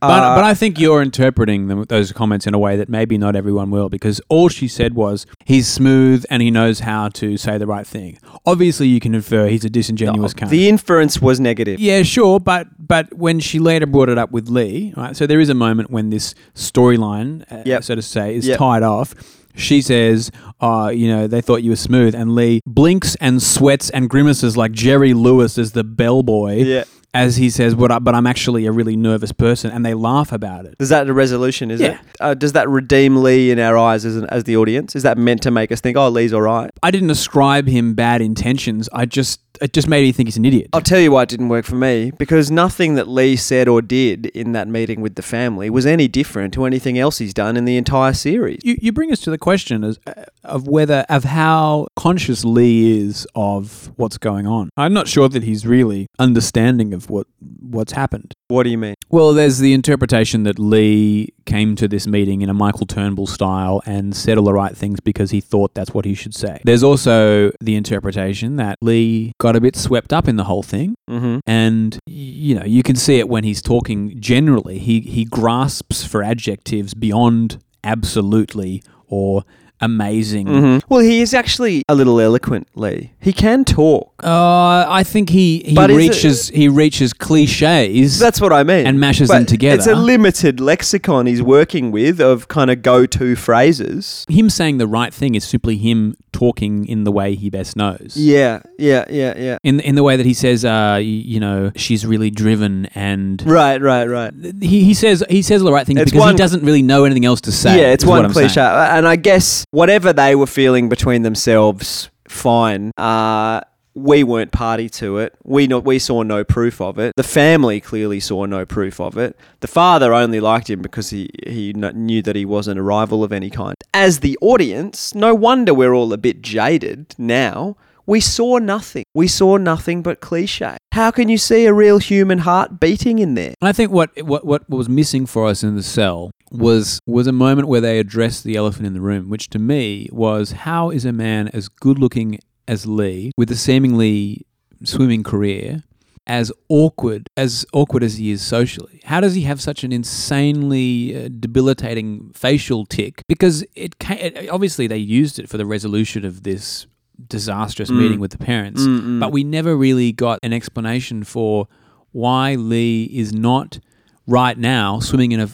But, Uh, but I think you're interpreting them, those comments in a way that maybe not everyone will, because all she said was he's smooth and he knows how to say the right thing. Obviously, you can infer he's a disingenuous cunt. the inference was negative yeah, sure, but but when she later brought it up with Lee, right? So there is a moment when this storyline, uh, Yep. so to say, is Yep. tied off. She says, uh, you know, they thought you were smooth. And Lee blinks and sweats and grimaces like Jerry Lewis as the bellboy yeah as he says, but, I, but I'm actually a really nervous person. And they laugh about it. is that a resolution is Yeah. it uh, does that redeem lee in our eyes as, an, as the audience is that meant to make us think oh lee's all right I didn't ascribe him bad intentions. I just, it just made me think he's an idiot. I'll tell you why it didn't work for me because nothing that Lee said or did in that meeting with the family was any different to anything else he's done in the entire series. You, you bring us to the question as, uh, of whether of how conscious Lee is of what's going on. I'm not sure that he's really understanding of what what's happened. What do you mean? Well, there's the interpretation that Lee came to this meeting in a Michael Turnbull style and said all the right things because he thought that's what he should say. There's also the interpretation that Lee got a bit swept up in the whole thing Mm-hmm. and you know you can see it when he's talking generally he he grasps for adjectives beyond absolutely or amazing Mm-hmm. Well, he is actually a little eloquent, Lee. He can talk. uh, I think he he But is it- reaches he reaches cliches That's what I mean. and mashes But them together. It's a limited lexicon he's working with of kind of go-to phrases. him saying the right thing is simply him talking in the way he best knows. Yeah, yeah, yeah, yeah. In in the way that he says, uh, y- you know, she's really driven, and Right, right, right. he, he says he says all the right things It's because one- he doesn't really know anything else to say. yeah, it's is what one I'm cliche. And I guess whatever they were feeling between themselves, fine. Uh, we weren't party to it. We not, we saw no proof of it. The family clearly saw no proof of it. The father only liked him because he he knew that he wasn't a rival of any kind. As the audience, no wonder we're all a bit jaded now. We saw nothing. We saw nothing but cliche. How can you see a real human heart beating in there? And I think what, what what was missing for us in the cell was was a moment where they addressed the elephant in the room, which to me was how is a man as good looking as Lee, with a seemingly swimming career, as awkward as awkward as he is socially? How does he have such an insanely uh, debilitating facial tick? Because it, it obviously they used it for the resolution of this disastrous Mm. meeting with the parents, but we never really got an explanation for why Lee is not right now swimming in a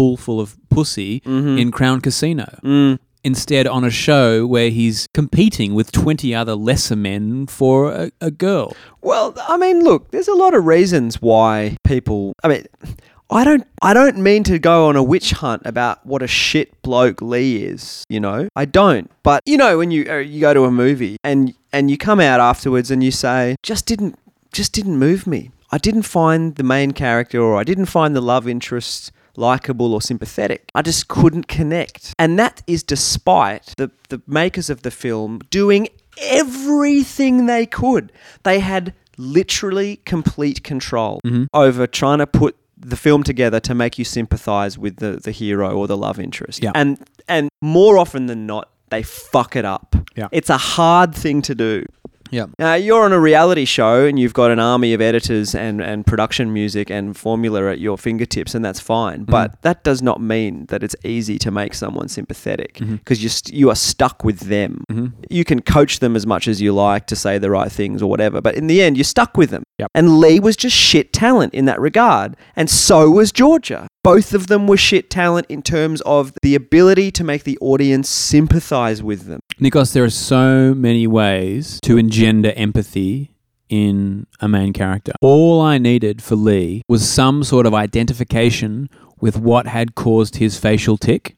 pool full of pussy Mm-hmm. in Crown Casino. Mm. Instead, on a show where he's competing with 20 other lesser men for a, a girl. Well, I mean, look, there's a lot of reasons why people. I mean, I don't. I don't mean to go on a witch hunt about what a shit bloke Lee is. You know, I don't. But you know, when you uh, you go to a movie and and you come out afterwards and you say, just didn't just didn't move me. I didn't find the main character or I didn't find the love interest likable or sympathetic. I just couldn't connect. And that is despite the, the makers of the film doing everything they could. They had literally complete control mm-hmm. over trying to put the film together to make you sympathize with the, the hero or the love interest. Yeah. And and more often than not, they fuck it up. Yeah. It's a hard thing to do. Yeah. Now, you're on a reality show and you've got an army of editors and, and production music and formula at your fingertips, and that's fine. Mm-hmm. But that does not mean that it's easy to make someone sympathetic mm-hmm. because you, st- you are stuck with them. Mm-hmm. You can coach them as much as you like to say the right things or whatever, but in the end, you're stuck with them. Yep. And Lee was just shit talent in that regard, and so was Georgia. Both of them were shit talent in terms of the ability to make the audience sympathize with them. Nikos, there are so many ways to engender empathy in a main character. All I needed for Lee was some sort of identification with what had caused his facial tick,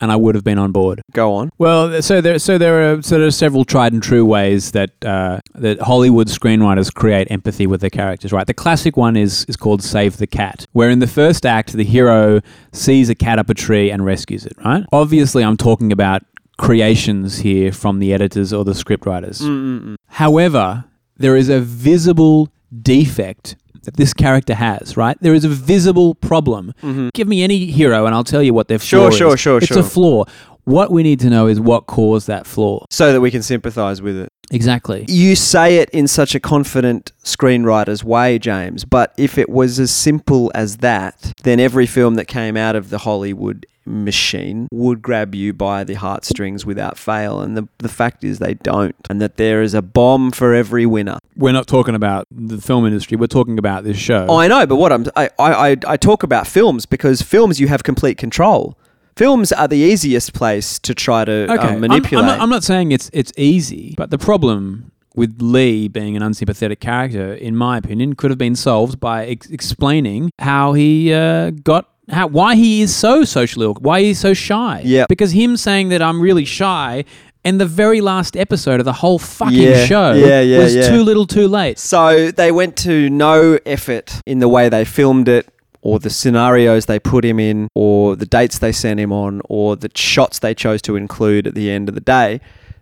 and I would have been on board. Go on. Well, so there, so there are, so there are several tried and true ways that uh, that Hollywood screenwriters create empathy with their characters. Right, the classic one is is called Save the Cat, where in the first act the hero sees a cat up a tree and rescues it. Right. Obviously, I'm talking about creations here from the editors or the scriptwriters. Mm, mm, mm. However, there is a visible defect that this character has, right? There is a visible problem. Mm-hmm. Give me any hero and I'll tell you what their Sure, flaw sure, is. sure, It's sure. a flaw. What we need to know is what caused that flaw. So that we can sympathize with it. Exactly. You say it in such a confident screenwriter's way, James, but if it was as simple as that, then every film that came out of the Hollywood machine would grab you by the heartstrings without fail. And the, the fact is, they don't. And that there is a bomb for every winner. We're not talking about the film industry. We're talking about this show. Oh, I know, but what I'm, I, I, I, I talk about films because films you have complete control. Films are the easiest place to try to okay. um, I'm- manipulate. I'm, not, I'm not saying it's it's easy, but the problem with Lee being an unsympathetic character, in my opinion, could have been solved by ex- explaining how he uh, got. How, why he is so socially awkward, why he's so shy. Yeah. Because him saying that I'm really shy in the very last episode of the whole fucking Yeah, show yeah, yeah, was too little too late. So they went to no effort in the way they filmed it, or the scenarios they put him in, or the dates they sent him on, or the shots they chose to include at the end of the day.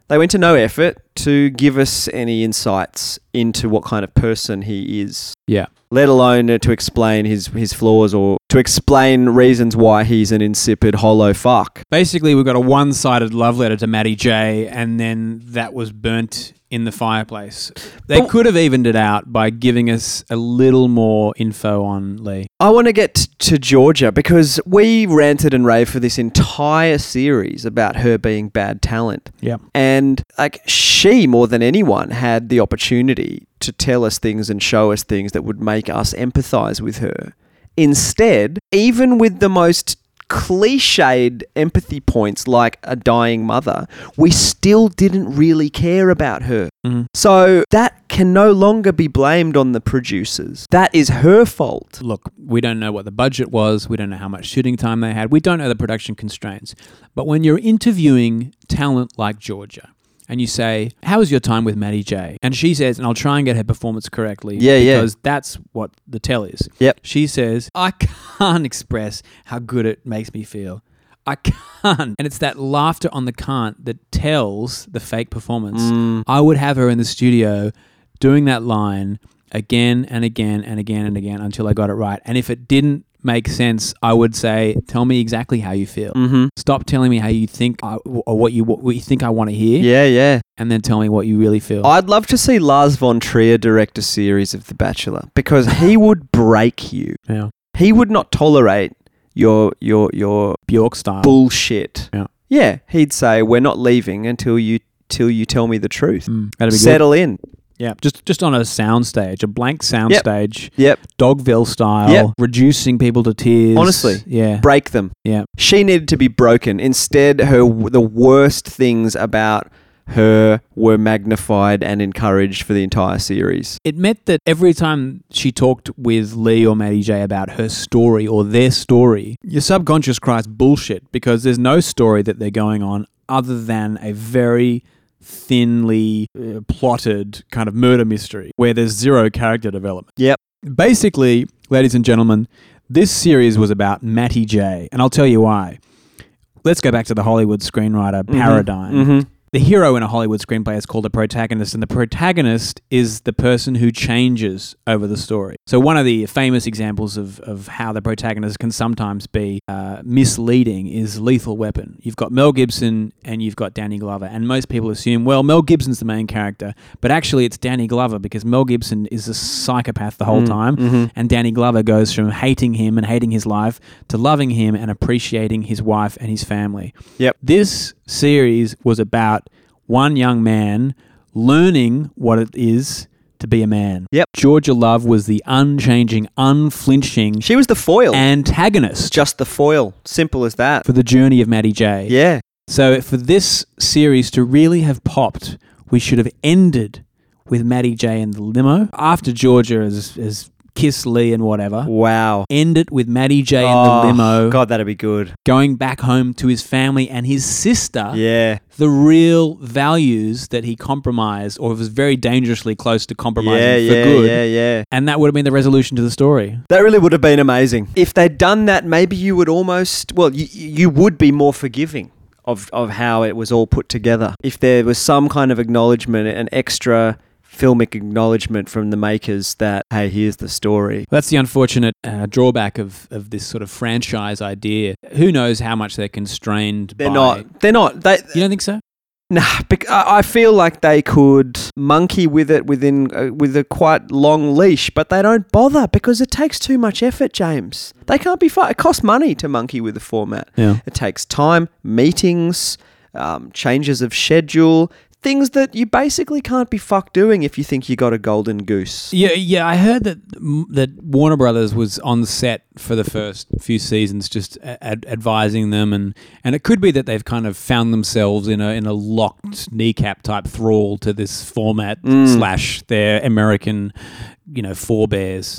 They went to no effort to give us any insights into what kind of person he is, Yeah. let alone to explain his, his flaws or to explain reasons why he's an insipid, hollow fuck. Basically, we've got a one sided love letter to Matty J, and then that was burnt in the fireplace. They But- could have evened it out by giving us a little more info on Lee. I want to get to Georgia because we ranted and raved for this entire series about her being bad talent. Yeah. And like she more than anyone had the opportunity to tell us things and show us things that would make us empathize with her. Instead, even with the most cliched empathy points like a dying mother, we still didn't really care about her. Mhm. So that can no longer be blamed on the producers. That is her fault. Look, we don't know what the budget was. We don't know how much shooting time they had. We don't know the production constraints. But when you're interviewing talent like Georgia, and you say, "How was your time with Matty J?" and she says, and I'll try and get her performance correctly, Yeah, yeah. because that's what the tell is. Yep. She says, "I can't express how good it makes me feel." I can't. And it's that laughter on the can't that tells the fake performance. Mm. I would have her in the studio doing that line again and again and again and again until I got it right. And if it didn't make sense, I would say, "Tell me exactly how you feel. Mm-hmm. Stop telling me how you think I, or what you what you think I want to hear, Yeah, yeah. and then tell me what you really feel." I'd love to see Lars von Trier direct a series of The Bachelor because he would break you. yeah, He would not tolerate your your your Bjork style. bullshit. Yeah. Yeah, he'd say we're not leaving until you till you tell me the truth. Mm, be good. Settle in. Yeah, just just on a soundstage, a blank soundstage, Yep. Dogville style, Yep. reducing people to tears. Honestly. yeah, Break them. yeah. She needed to be broken. Instead, her the worst things about her were magnified and encouraged for the entire series. It meant that every time she talked with Lee or Matty J about her story or their story, your subconscious cries bullshit because there's no story that they're going on other than a very thinly uh, plotted kind of murder mystery where there's zero character development. Yep. Basically, ladies and gentlemen, this series was about Matty J, and I'll tell you why. Let's go back to the Hollywood screenwriter paradigm. Mhm. The hero in a Hollywood screenplay is called a protagonist, and the protagonist is the person who changes over the story. So, one of the famous examples of, of how the protagonist can sometimes be uh, misleading is Lethal Weapon. You've got Mel Gibson and you've got Danny Glover, and most people assume, well, Mel Gibson's the main character, but actually it's Danny Glover because Mel Gibson is a psychopath the whole Mm, time, mhm. and Danny Glover goes from hating him and hating his life to loving him and appreciating his wife and his family. Yep. This series was about one young man learning what it is to be a man. Yep. Georgia Love was the unchanging, unflinching She was the foil. antagonist Just the foil. Simple as that. for the journey of Matty J. Yeah. So for this series to really have popped, we should have ended with Matty J in the limo after Georgia has, has kissed Lee and whatever. Wow. End it with Matty J in Oh, the limo, God, that'd be good. going back home to his family and his sister. Yeah. the real values that he compromised or was very dangerously close to compromising Yeah, for yeah, good. yeah, yeah. And that would have been the resolution to the story. That really would have been amazing. If they'd done that, maybe you would almost, well, you, you would be more forgiving of, of how it was all put together. If there was some kind of acknowledgement, an extra filmic acknowledgement from the makers that, hey, here's the story. That's the unfortunate uh, drawback of, of this sort of franchise idea. Who knows how much they're constrained They're by. not, they're not, they, You don't think so? Nah, I feel like they could monkey with it within uh, with a quite long leash, but they don't bother because it takes too much effort, James. They can't be. It costs money to monkey with the format. Yeah. It takes time, meetings, um, changes of schedule, things that you basically can't be fuck doing if you think you got a golden goose. Yeah, yeah. I heard that that Warner Brothers was on set for the first few seasons, just ad- advising them, and and it could be that they've kind of found themselves in a in a locked kneecap type thrall to this format mm. slash their American, you know, forebears.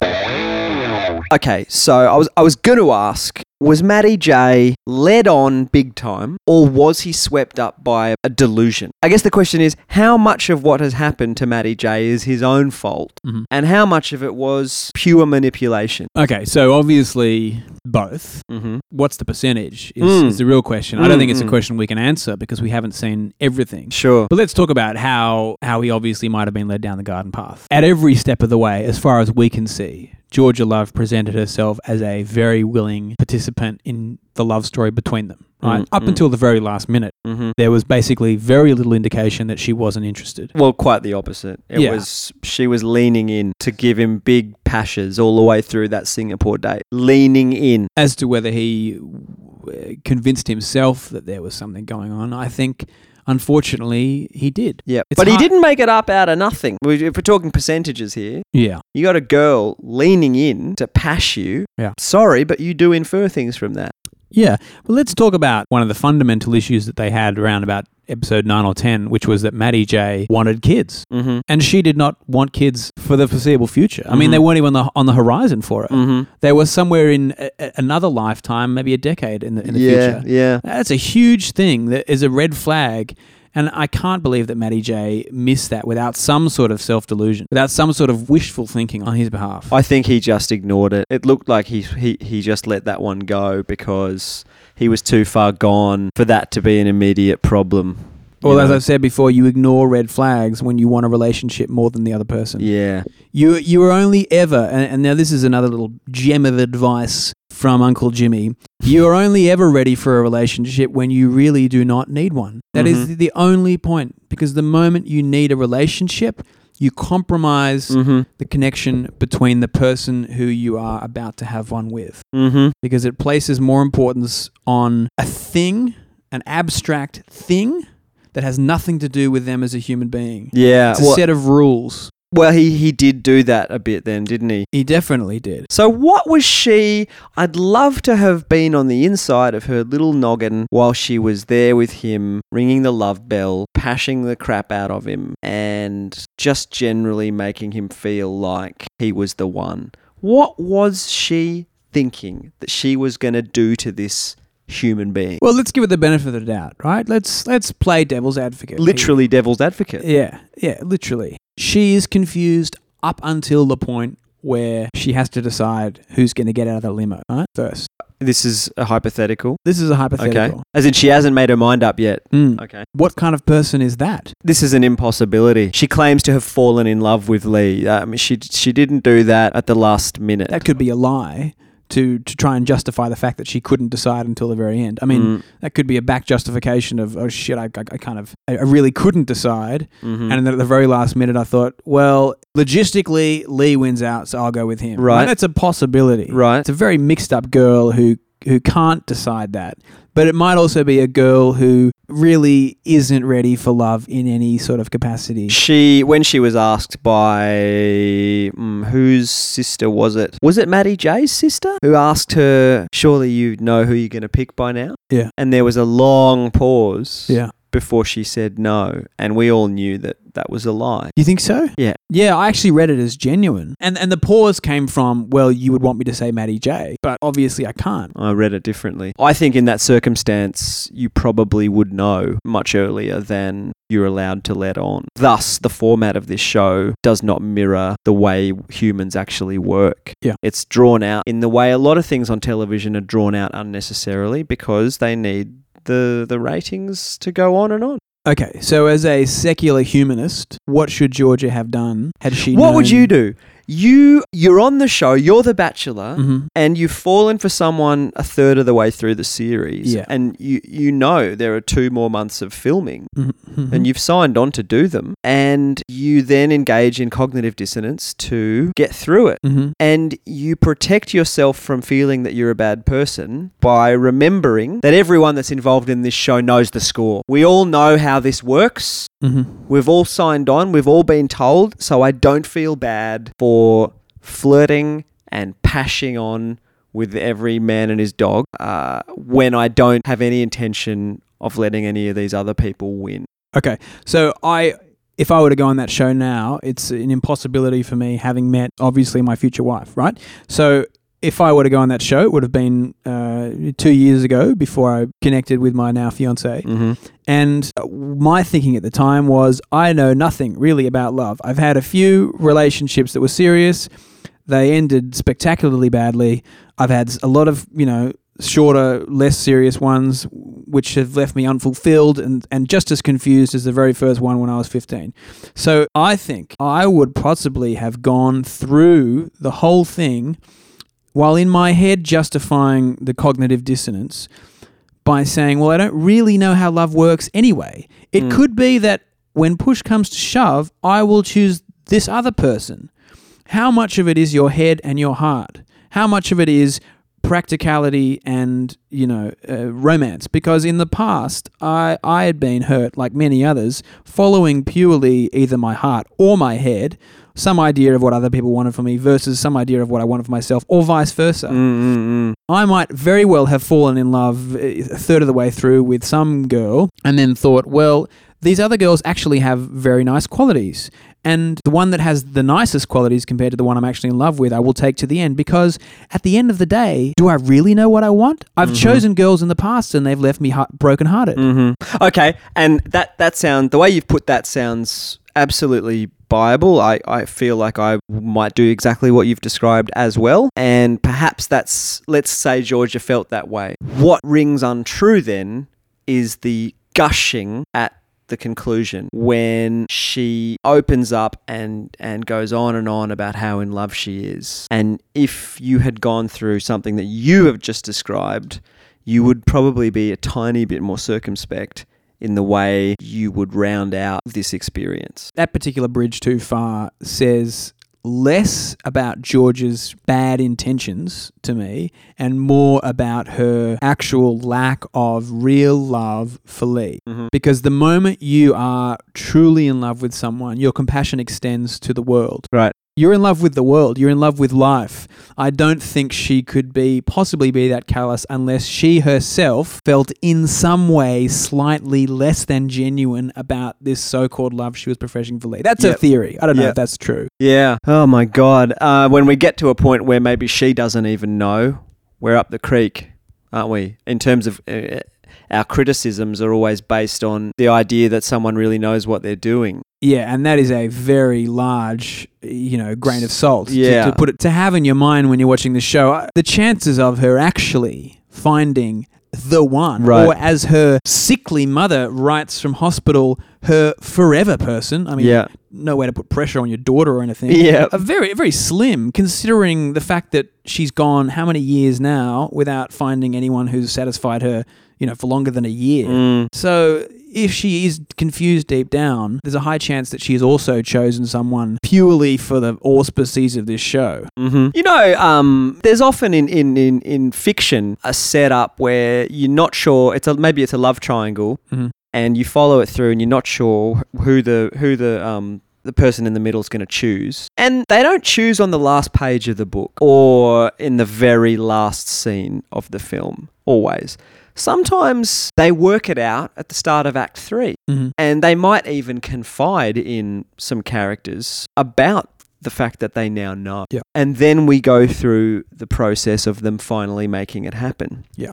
Okay, so I was I was going to ask was Matty J led on big time or was he swept up by a delusion? I guess the question is how much of what has happened to Matty J is his own fault Mhm. and how much of it was pure manipulation? Okay, so obviously both. Mm-hmm. What's the percentage is, Mm. is the real question. I don't think it's a mm. question we can answer because we haven't seen everything. Sure. But let's talk about how how he obviously might have been led down the garden path. At every step of the way, as far as we can see, Georgia Love presented herself as a very willing participant in the love story between them. Right? Mm, Up mm. until the very last minute, Mm-hmm. there was basically very little indication that she wasn't interested. Well, quite the opposite. It Yeah. was she was leaning in to give him big pashes all the way through that Singapore date. Leaning in. As to whether he uh, convinced himself that there was something going on, I think unfortunately he did. Yeah. It's But he didn't make it up out of nothing. We- If we're talking percentages here, Yeah. You got a girl leaning in to pass you. Yeah. Sorry, but you do infer things from that. Yeah. Well, let's talk about one of the fundamental issues that they had around about episode 9 or 10, which was that Matty J wanted kids. Mm-hmm. And she did not want kids for the foreseeable future. I mean, Mhm. they weren't even on the, on the horizon for her. Mm-hmm. They were somewhere in a- another lifetime, maybe a decade in the, in the yeah, future. yeah. That's a huge thing that is a red flag. And I can't believe that Matty J missed that without some sort of self delusion, without some sort of wishful thinking on his behalf. I think he just ignored it. It looked like he he he just let that one go because he was too far gone for that to be an immediate problem. well, as? I've said before, you ignore red flags when you want a relationship more than the other person. yeah, You you are only ever, and, and now this is another little gem of advice from Uncle Jimmy. You are only ever ready for a relationship when you really do not need one. That is Mhm. the only point, because the moment you need a relationship, you compromise mm-hmm, the connection between the person who you are about to have one with, mm-hmm. because it places more importance on a thing, an abstract thing. That has nothing to do with them as a human being. Yeah, It's a well, set of rules. Well, he he did do that a bit then, didn't he? He definitely did. So what was she? I'd love to have been on the inside of her little noggin while she was there with him, ringing the love bell, pashing the crap out of him, and just generally making him feel like he was the one. What was she thinking that she was going to do to this human being? Well, let's give it the benefit of the doubt, right? Let's let's play devil's advocate. here. Literally devil's advocate. Yeah, yeah, literally. She is confused up until the point where she has to decide who's going to get out of the limo, right? First. This is a hypothetical. This is a hypothetical. Okay. As in, she hasn't made her mind up yet. Mm. Okay. What kind of person is that? This is an impossibility. She claims to have fallen in love with Lee. I mean, she she didn't do that at the last minute. That could be a lie to to try and justify the fact that she couldn't decide until the very end. I mean, Mm, that could be a back justification of oh shit, I, I, I kind of I I really couldn't decide, mhm. and then at the very last minute, I thought, well, logistically, Lee wins out, so I'll go with him. Right. That's a possibility. right. It's a very mixed up girl who who can't decide that. But it might also be a girl who really isn't ready for love in any sort of capacity. She when she was asked by mm, whose sister was it? Was it Matty J's sister who asked her? Surely you know who you're going to pick by now. Yeah. And there was a long pause. Yeah. Before she said no, and we all knew that that was a lie. You think so? Yeah. Yeah, I actually read it as genuine. And and the pause came from, well, you would want me to say Matty J, but obviously I can't. I read it differently. I think in that circumstance, you probably would know much earlier than you're allowed to let on. Thus, the format of this show does not mirror the way humans actually work. Yeah. It's drawn out in the way a lot of things on television are drawn out unnecessarily because they need the the ratings to go on and on. Okay, so as a secular humanist, what should Georgia have done had she What would you do? You you're on the show, you're the bachelor. Mhm. and you've fallen for someone a third of the way through the series Yeah. and you you know there are two more months of filming Mhm. Mhm. and you've signed on to do them and you then engage in cognitive dissonance to get through it Mhm. and you protect yourself from feeling that you're a bad person by remembering that everyone that's involved in this show knows the score. We all know how this works. Mhm. We've all signed on, we've all been told, so I don't feel bad for flirting and pashing on with every man and his dog uh, when I don't have any intention of letting any of these other people win. Okay, so I, if I were to go on that show now, it's an impossibility for me, having met obviously my future wife, right? So if I were to go on that show, it would have been uh, two years ago before I connected with my now fiance. Mm-hmm. And uh, my thinking at the time was, I know nothing really about love. I've had a few relationships that were serious. They ended spectacularly badly. I've had a lot of, you know, shorter, less serious ones, which have left me unfulfilled and, and just as confused as the very first one when I was 15. So I think I would possibly have gone through the whole thing while in my head justifying the cognitive dissonance by saying, well, I don't really know how love works anyway. It Mm. could be that when push comes to shove, I will choose this other person. How much of it is your head and your heart? How much of it is practicality and you know uh, romance because in the past I I had been hurt like many others following purely either my heart or my head some idea of what other people wanted for me versus some idea of what I wanted for myself or vice versa Mm-mm-mm. I might very well have fallen in love uh, a third of the way through with some girl and then thought, well, these other girls actually have very nice qualities. And the one that has the nicest qualities compared to the one I'm actually in love with, I will take to the end because at the end of the day, do I really know what I want? I've Mhm. chosen girls in the past and they've left me heart- brokenhearted. Mm-hmm. Okay, and that that sound the way you've put that sounds absolutely viable. I, I feel like I might do exactly what you've described as well, and perhaps that's let's say Georgia felt that way. What rings untrue then is the gushing at the conclusion when she opens up and and goes on and on about how in love she is. And if you had gone through something that you have just described, you would probably be a tiny bit more circumspect in the way you would round out this experience. that particular bridge too far says less about George's bad intentions to me and more about her actual lack of real love for Lee. Mhm. Because the moment you are truly in love with someone, your compassion extends to the world. Right. You're in love with the world. You're in love with life. I don't think she could be possibly be that callous unless she herself felt in some way slightly less than genuine about this so-called love she was professing for Lee. That's a Yep. theory. I don't know Yep. if that's true. Yeah. Oh my God. Uh, when we get to a point where maybe she doesn't even know, we're up the creek, aren't we? In terms of uh, our criticisms are always based on the idea that someone really knows what they're doing. Yeah, and that is a very large, you know, grain of salt. to- Yeah. To, put it to have in your mind when you're watching the show, Uh, the chances of her actually finding the one, Right. or as her sickly mother writes from hospital, her forever person. I mean, Yeah. no way to put pressure on your daughter or anything. Yeah. a very very slim, considering the fact that she's gone how many years now without finding anyone who's satisfied her, you know, for longer than a year. Mm. So if she is confused deep down, there's a high chance that she has also chosen someone purely for the auspices of this show. hmm You know, um, there's often in, in, in, in fiction a setup where you're not sure. It's a, maybe it's a love triangle, Mhm. and you follow it through, and you're not sure who the who the um the person in the middle is going to choose, and they don't choose on the last page of the book or in the very last scene of the film. Always. Sometimes they work it out at the start of Act Three. Mm-hmm. And they might even confide in some characters about the fact that they now know. Yeah. And then we go through the process of them finally making it happen. Yeah.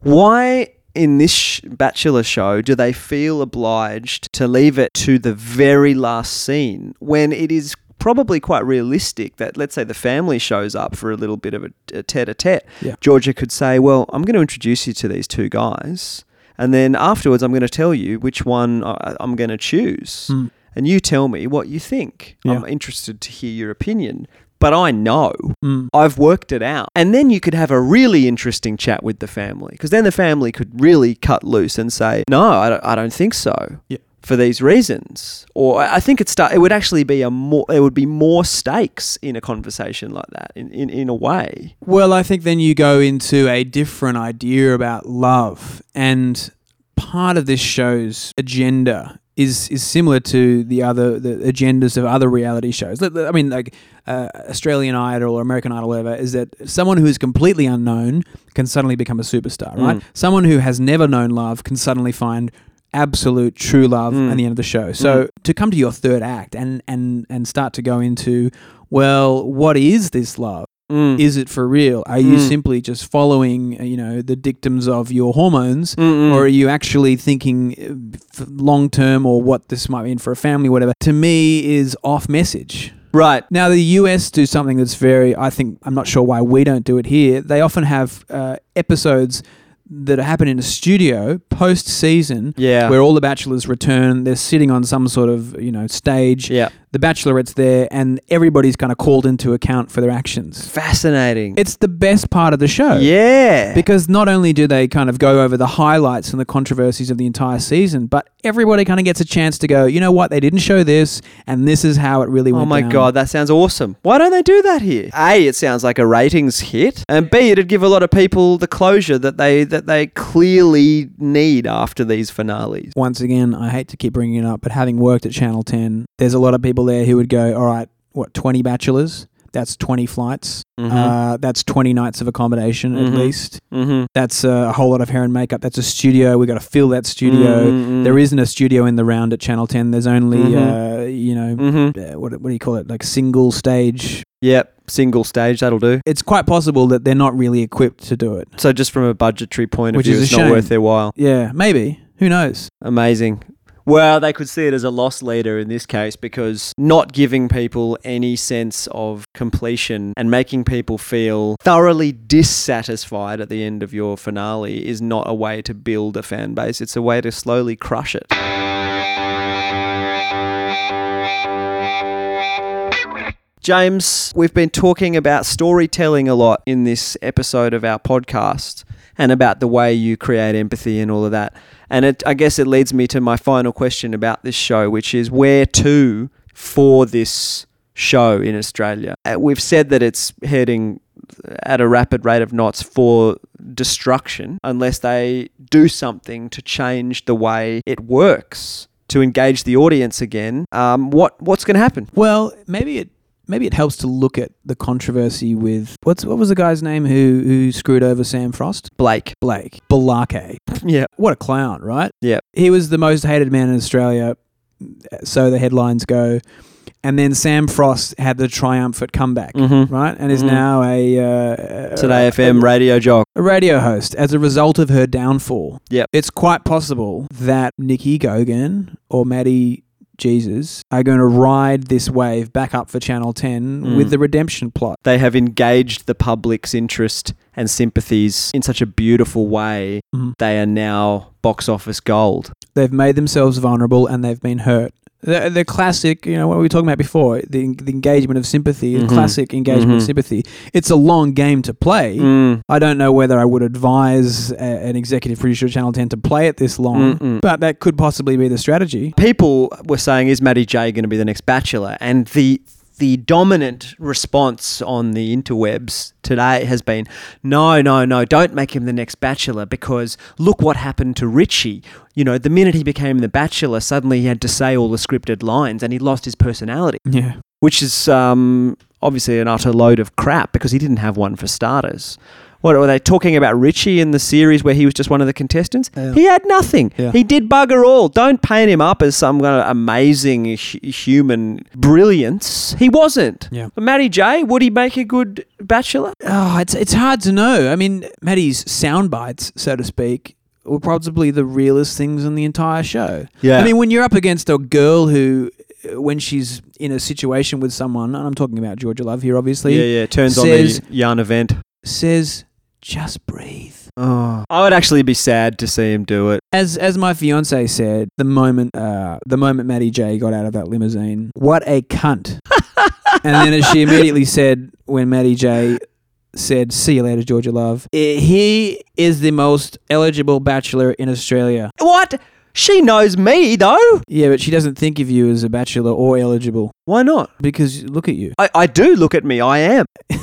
Why in this sh- Bachelor show do they feel obliged to leave it to the very last scene when it is probably quite realistic that let's say the family shows up for a little bit of a, a tete-a-tete Yeah. georgia could say well i'm going to introduce you to these two guys and then afterwards i'm going to tell you which one I- i'm going to choose Mm. and you tell me what you think Yeah. i'm interested to hear your opinion but i know Mm. I've worked it out. And then you could have a really interesting chat with the family because then the family could really cut loose and say, no, I don't, I don't think so. Yeah. For these reasons, or I think it start. It would actually be a more. There would be more stakes in a conversation like that. In in, in a way. Well, I think then you go into a different idea about love, and part of this show's agenda is is similar to the other the agendas of other reality shows. I mean, like uh, Australian Idol or American Idol, whatever, is that someone who is completely unknown can suddenly become a superstar, right? Mm. Someone who has never known love can suddenly find absolute true love Mm. at the end of the show. So to come to your third act and and and start to go into well, what is this love? Mm. Is it for real? Are you Mm. simply just following, uh, you know, the dictums of your hormones, Mm-mm. or are you actually thinking uh, long term or what this might mean for a family, whatever? To me, is off message. right. Now, the US do something that's very, I think, I'm not sure why we don't do it here. They often have uh, episodes that happen in a studio post season Yeah. where all the bachelors return. They're sitting on some sort of, you know, stage. yeah. The bachelorette's there, and everybody's kind of called into account for their actions. Fascinating. It's the best part of the show. yeah. Because not only do they kind of go over the highlights and the controversies of the entire season, but everybody kind of gets a chance to go, you know what, they didn't show this, and this is how it really went Oh my down. god, that sounds awesome. Why don't they do that here? A, it sounds like a ratings hit, and B, it'd give a lot of people the closure that they that they clearly need after these finales. Once again, I hate to keep bringing it up, but having worked at Channel 10, there's a lot of people there who would go, all right, what, 20 bachelors? That's 20 flights. Mhm. Uh, that's 20 nights of accommodation at Mhm. least. Mhm. That's uh, a whole lot of hair and makeup. That's a studio. We've got to fill that studio. Mhm. There isn't a studio in the round at Channel 10. There's only, Mhm. uh, you know, Mhm. uh, what, what do you call it? Like single stage. Yep. Single stage. That'll do. It's quite possible that they're not really equipped to do it. So just from a budgetary point of Which view, is a it's not worth their while. Yeah, maybe. Who knows? Amazing. Well, they could see it as a loss leader in this case because not giving people any sense of completion and making people feel thoroughly dissatisfied at the end of your finale is not a way to build a fan base. It's a way to slowly crush it. James, we've been talking about storytelling a lot in this episode of our podcast and about the way you create empathy and all of that. And it, I guess it leads me to my final question about this show, which is where to for this show in Australia? Uh, We've said that it's heading at a rapid rate of knots for destruction unless they do something to change the way it works to engage the audience again. Um, what what's going to happen? Well, maybe it maybe it helps to look at the controversy with what's what was the guy's name who who screwed over Sam Frost? Blake. Blake Balake. Yeah. What a clown, right? Yeah. He was the most hated man in Australia, so the headlines go. And then Sam Frost had the triumphant comeback, Mm-hmm. right? And is Mhm. now a uh, Today a- FM radio jock. a radio host as a result of her downfall. Yep. It's quite possible that Nikki Gogan or Maddie Jesus are going to ride this wave back up for Channel 10 Mm. with the redemption plot. They have engaged the public's interest and sympathies in such a beautiful way. Mhm. They are now box office gold. They've made themselves vulnerable and they've been hurt. The, the classic, you know, what we were talking about before, the, the engagement of sympathy, the Mhm. classic engagement of Mhm. sympathy. It's a long game to play. Mm. I don't know whether I would advise a, an executive producer of Channel 10 to play it this long, Mm-mm. but that could possibly be the strategy. People were saying, "Is Matty J going to be the next Bachelor?" And the the dominant response on the interwebs today has been, "No, no, no! Don't make him the next Bachelor because look what happened to Richie. You know, the minute he became the Bachelor, suddenly he had to say all the scripted lines and he lost his personality." Yeah. which is um, obviously an utter load of crap because he didn't have one for starters. What were they talking about Richie in the series where he was just one of the contestants? Yeah. He had nothing. Yeah. He did bugger all. Don't paint him up as some kind of amazing hu- human brilliance. He wasn't. Yeah. Matty J, would he make a good bachelor? Oh, it's it's hard to know. I mean, Matty's sound bites, so to speak, were probably the realest things in the entire show. Yeah. I mean, when you're up against a girl who, uh, when she's in a situation with someone, and I'm talking about Georgia Love here, obviously, yeah, yeah. Turns says- on the yarn event. says, "Just breathe." Oh. I would actually be sad to see him do it. As as my fiance said, the moment uh, the moment Matty J got out of that limousine, what a cunt. and then as she immediately said when Matty J said, "See you later, Georgia Love," eh, he is the most eligible bachelor in Australia. What? She knows me though. Yeah, but she doesn't think of you as a bachelor or eligible Why not? because look at you. I, I do look at me. I am.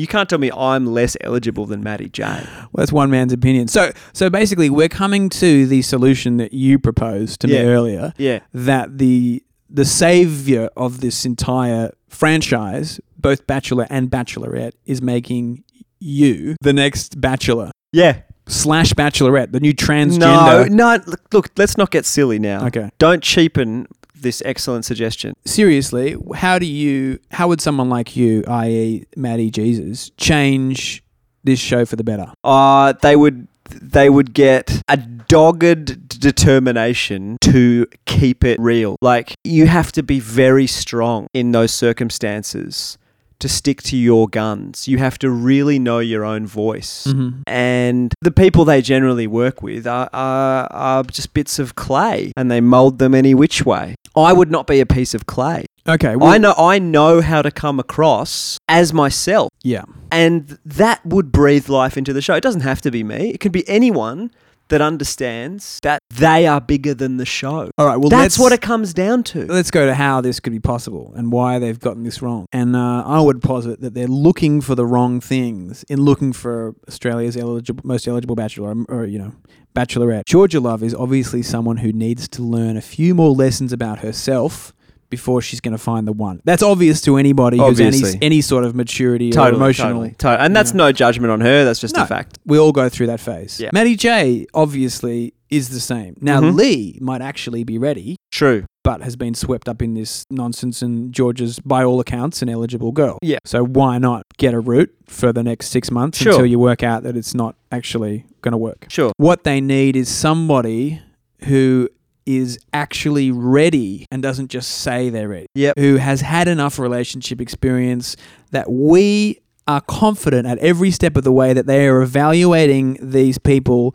you can't tell me I'm less eligible than Matty J. Well, that's one man's opinion. So so basically, we're coming to the solution that you proposed to Yeah. me earlier. Yeah. that the the savior of this entire franchise, both Bachelor and Bachelorette, is making you the next Bachelor Yeah. Slash Bachelorette, the new No, transgender. no. Look, look, let's not get silly now. Okay. Don't cheapen this excellent suggestion. Seriously, how do you? How would someone like you, i.e., Maddie Jesus, change this show for the better? Uh, they would they would get a dogged determination to keep it real. Like you have to be very strong in those circumstances to stick to your guns. You have to really know your own voice. Mm-hmm. and the people they generally work with are, are, are just bits of clay and they mold them any which way. I would not be a piece of clay. Okay. Well, I know I know how to come across as myself Yeah. and that would breathe life into the show. It doesn't have to be me. It could be anyone that understands that they are bigger than the show. All right. Well, That's what it comes down to. Let's go to how this could be possible and why they've gotten this wrong. And uh, I would posit that they're looking for the wrong things in looking for Australia's eligible, most eligible bachelor, or you know, bachelorette. Georgia Love is obviously someone who needs to learn a few more lessons about herself before she's going to find the one. That's obvious to anybody who's any, any sort of maturity or Totally, emotional. totally, totally. And that's Yeah. no judgment on her. That's just No. a fact. We all go through that phase. Yeah. Matty J obviously is the same. Now Mhm. Lee might actually be ready, True. but has been swept up in this nonsense and George's, by all accounts, an eligible girl. Yeah. So why not get a route for the next six months Sure. until you work out that it's not actually going to work? Sure. What they need is somebody who is actually ready and doesn't just say they're ready. Yep. Who has had enough relationship experience that we are confident at every step of the way that they are evaluating these people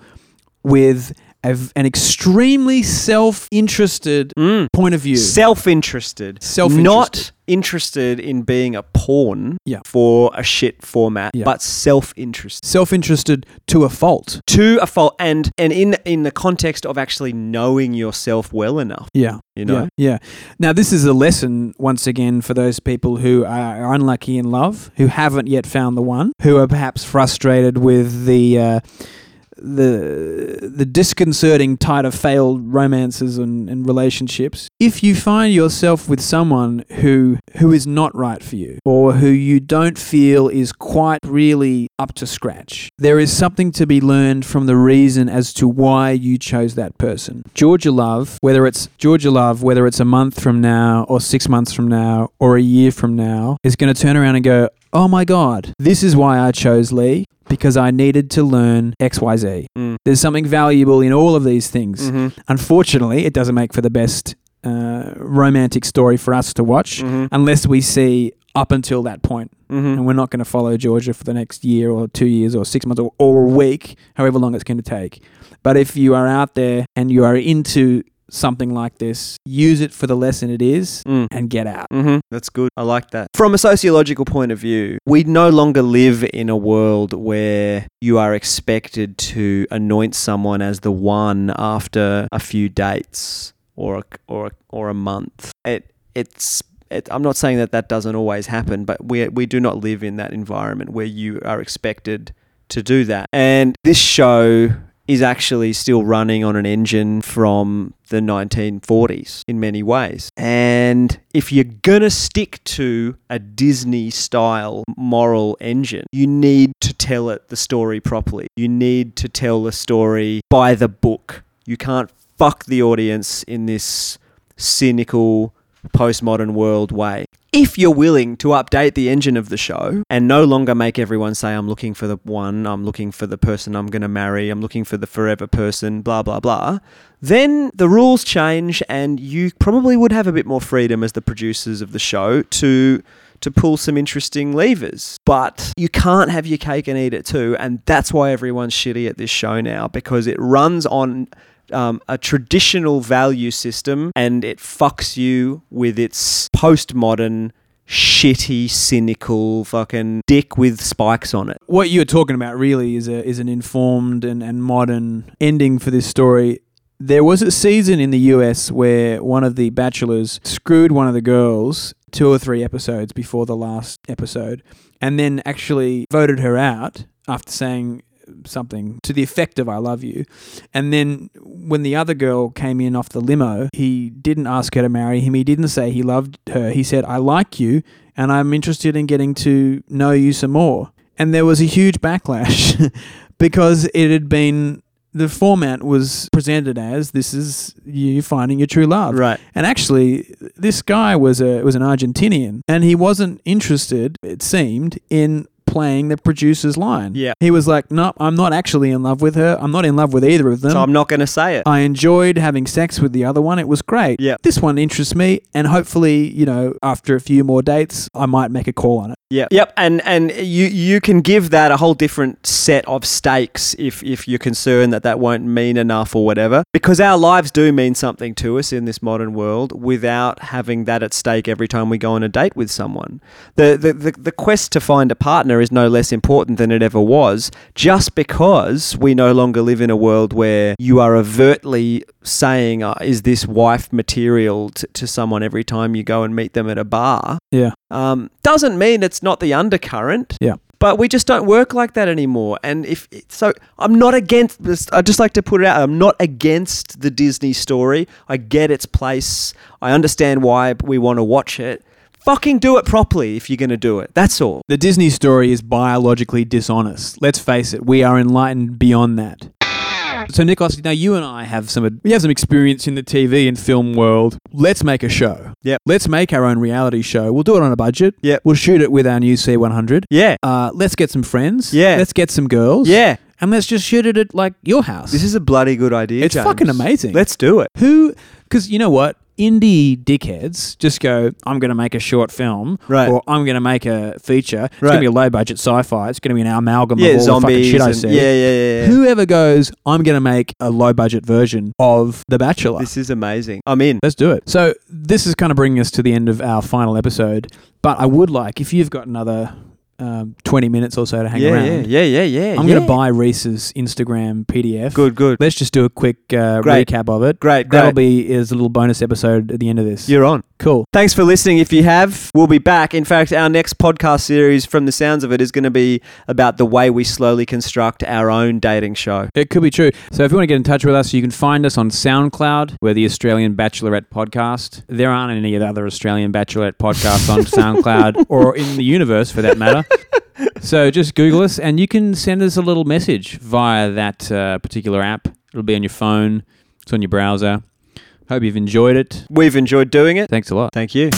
with a v an extremely self-interested Mm. point of view. Self-interested. Self-interested. Not interested in being a pawn Yeah. for a shit format, Yeah. but self-interested. self-interested to a fault. To a fault, and and in in the context of actually knowing yourself well enough, Yeah. you know. Yeah, yeah. Now, this is a lesson once again for those people who are unlucky in love, who haven't yet found the one, who are perhaps frustrated with the uh, the the disconcerting tide of failed romances and, and relationships. If you find yourself with someone who who is not right for you, or who you don't feel is quite really up to scratch, there is something to be learned from the reason as to why you chose that person. Georgia Love, whether it's Georgia Love, whether it's a month from now, or six months from now, or a year from now, is going to turn around and go, Oh my God, this is why I chose Lee. Because I needed to learn XYZ. Mm. There's something valuable in all of these things. Mhm. Unfortunately, it doesn't make for the best uh, romantic story for us to watch Mhm. unless we see up until that point. Mhm. And we're not going to follow Georgia for the next year or two years or six months or, or a week, however long it's going to take. But if you are out there and you are into something like this, use it for the lesson it is Mm. and get out. Mm-hmm. That's good. I like that. From a sociological point of view, we no longer live in a world where you are expected to anoint someone as the one after a few dates or a, or a, or a month. It it's it, I'm not saying that that doesn't always happen, but we we do not live in that environment where you are expected to do that. And this show is actually still running on an engine from the 1940s in many ways. And if you're gonna stick to a Disney style moral engine, you need to tell it the story properly. You need to tell the story by the book. You can't fuck the audience in this cynical postmodern world way. If you're willing to update the engine of the show and no longer make everyone say, I'm looking for the one, I'm looking for the person I'm going to marry, I'm looking for the forever person, blah, blah, blah, then the rules change and you probably would have a bit more freedom as the producers of the show to to pull some interesting levers. But you can't have your cake and eat it too, and that's why everyone's shitty at this show now because it runs on um, a traditional value system and it fucks you with its postmodern, shitty, cynical, fucking dick with spikes on it. What you're talking about really is a is an informed and, and modern ending for this story. There was a season in the US where one of the bachelors screwed one of the girls two or three episodes before the last episode and then actually voted her out after saying something to the effect of I love you. And then when the other girl came in off the limo, he didn't ask her to marry him. He didn't say he loved her. He said, I like you and I'm interested in getting to know you some more. And there was a huge backlash because it had been the format was presented as this is you finding your true love. Right. And actually, this guy was a was an Argentinian, and he wasn't interested. It seemed in playing the producer's line. Yeah. he was like, "No, I'm not actually in love with her. I'm not in love with either of them. So I'm not going to say it. I enjoyed having sex with the other one. It was great. Yeah. This one interests me, and hopefully, you know, after a few more dates, I might make a call on it. Yeah. Yep. And and you you can give that a whole different set of stakes if if you're concerned that that won't mean enough or whatever. Because our lives do mean something to us in this modern world without having that at stake every time we go on a date with someone. The the the, the quest to find a partner is no less important than it ever was. Just because we no longer live in a world where you are overtly saying, uh, "Is this wife material?" T- to someone every time you go and meet them at a bar Yeah. um, doesn't mean it's not the undercurrent. Yeah. But we just don't work like that anymore. And if so, I'm not against this. I just like to put it out. I'm not against the Disney story. I get its place. I understand why we want to watch it. Fucking do it properly if you're going to do it. That's all. The Disney story is biologically dishonest. Let's face it, we are enlightened beyond that. So, Nicholas, now you and I have some we have some experience in the TV and film world. Let's make a show. Yep. Let's make our own reality show. We'll do it on a budget. Yep. We'll shoot it with our new C100. Yeah. Uh, let's get some friends. Yeah. Let's get some girls. Yeah. And let's just shoot it at like your house. This is a bloody good idea. It's James. fucking amazing. Let's do it. Who? Because you know what? Indie dickheads just go, I'm going to make a short film, Right. or I'm going to make a feature. It's Right. going to be a low budget sci fi. It's going to be an amalgam Yeah, of all the fucking shit I and- see. yeah, yeah, yeah, yeah. Whoever goes, I'm going to make a low budget version of The Bachelor. This is amazing. I'm in. Let's do it. So, this is kind of bringing us to the end of our final episode. But I would like, if you've got another um, 20 minutes or so to hang yeah, around, yeah, yeah, yeah, yeah. I'm yeah. going to buy Reese's Instagram PDF. Good, good. Let's just do a quick uh, recap of it. Great, great. That'll be is a little bonus episode at the end of this. You're on. Cool. Thanks for listening. If you have, we'll be back. In fact, our next podcast series, from the sounds of it, is going to be about the way we slowly construct our own dating show. It could be true. So if you want to get in touch with us, you can find us on SoundCloud. We're the Australian Bachelorette Podcast. There aren't any other Australian Bachelorette podcasts on SoundCloud or in the universe for that matter. So just Google us and you can send us a little message via that uh, particular app. It'll be on your phone, it's on your browser. Hope you've enjoyed it. We've enjoyed doing it. Thanks a lot. Thank you.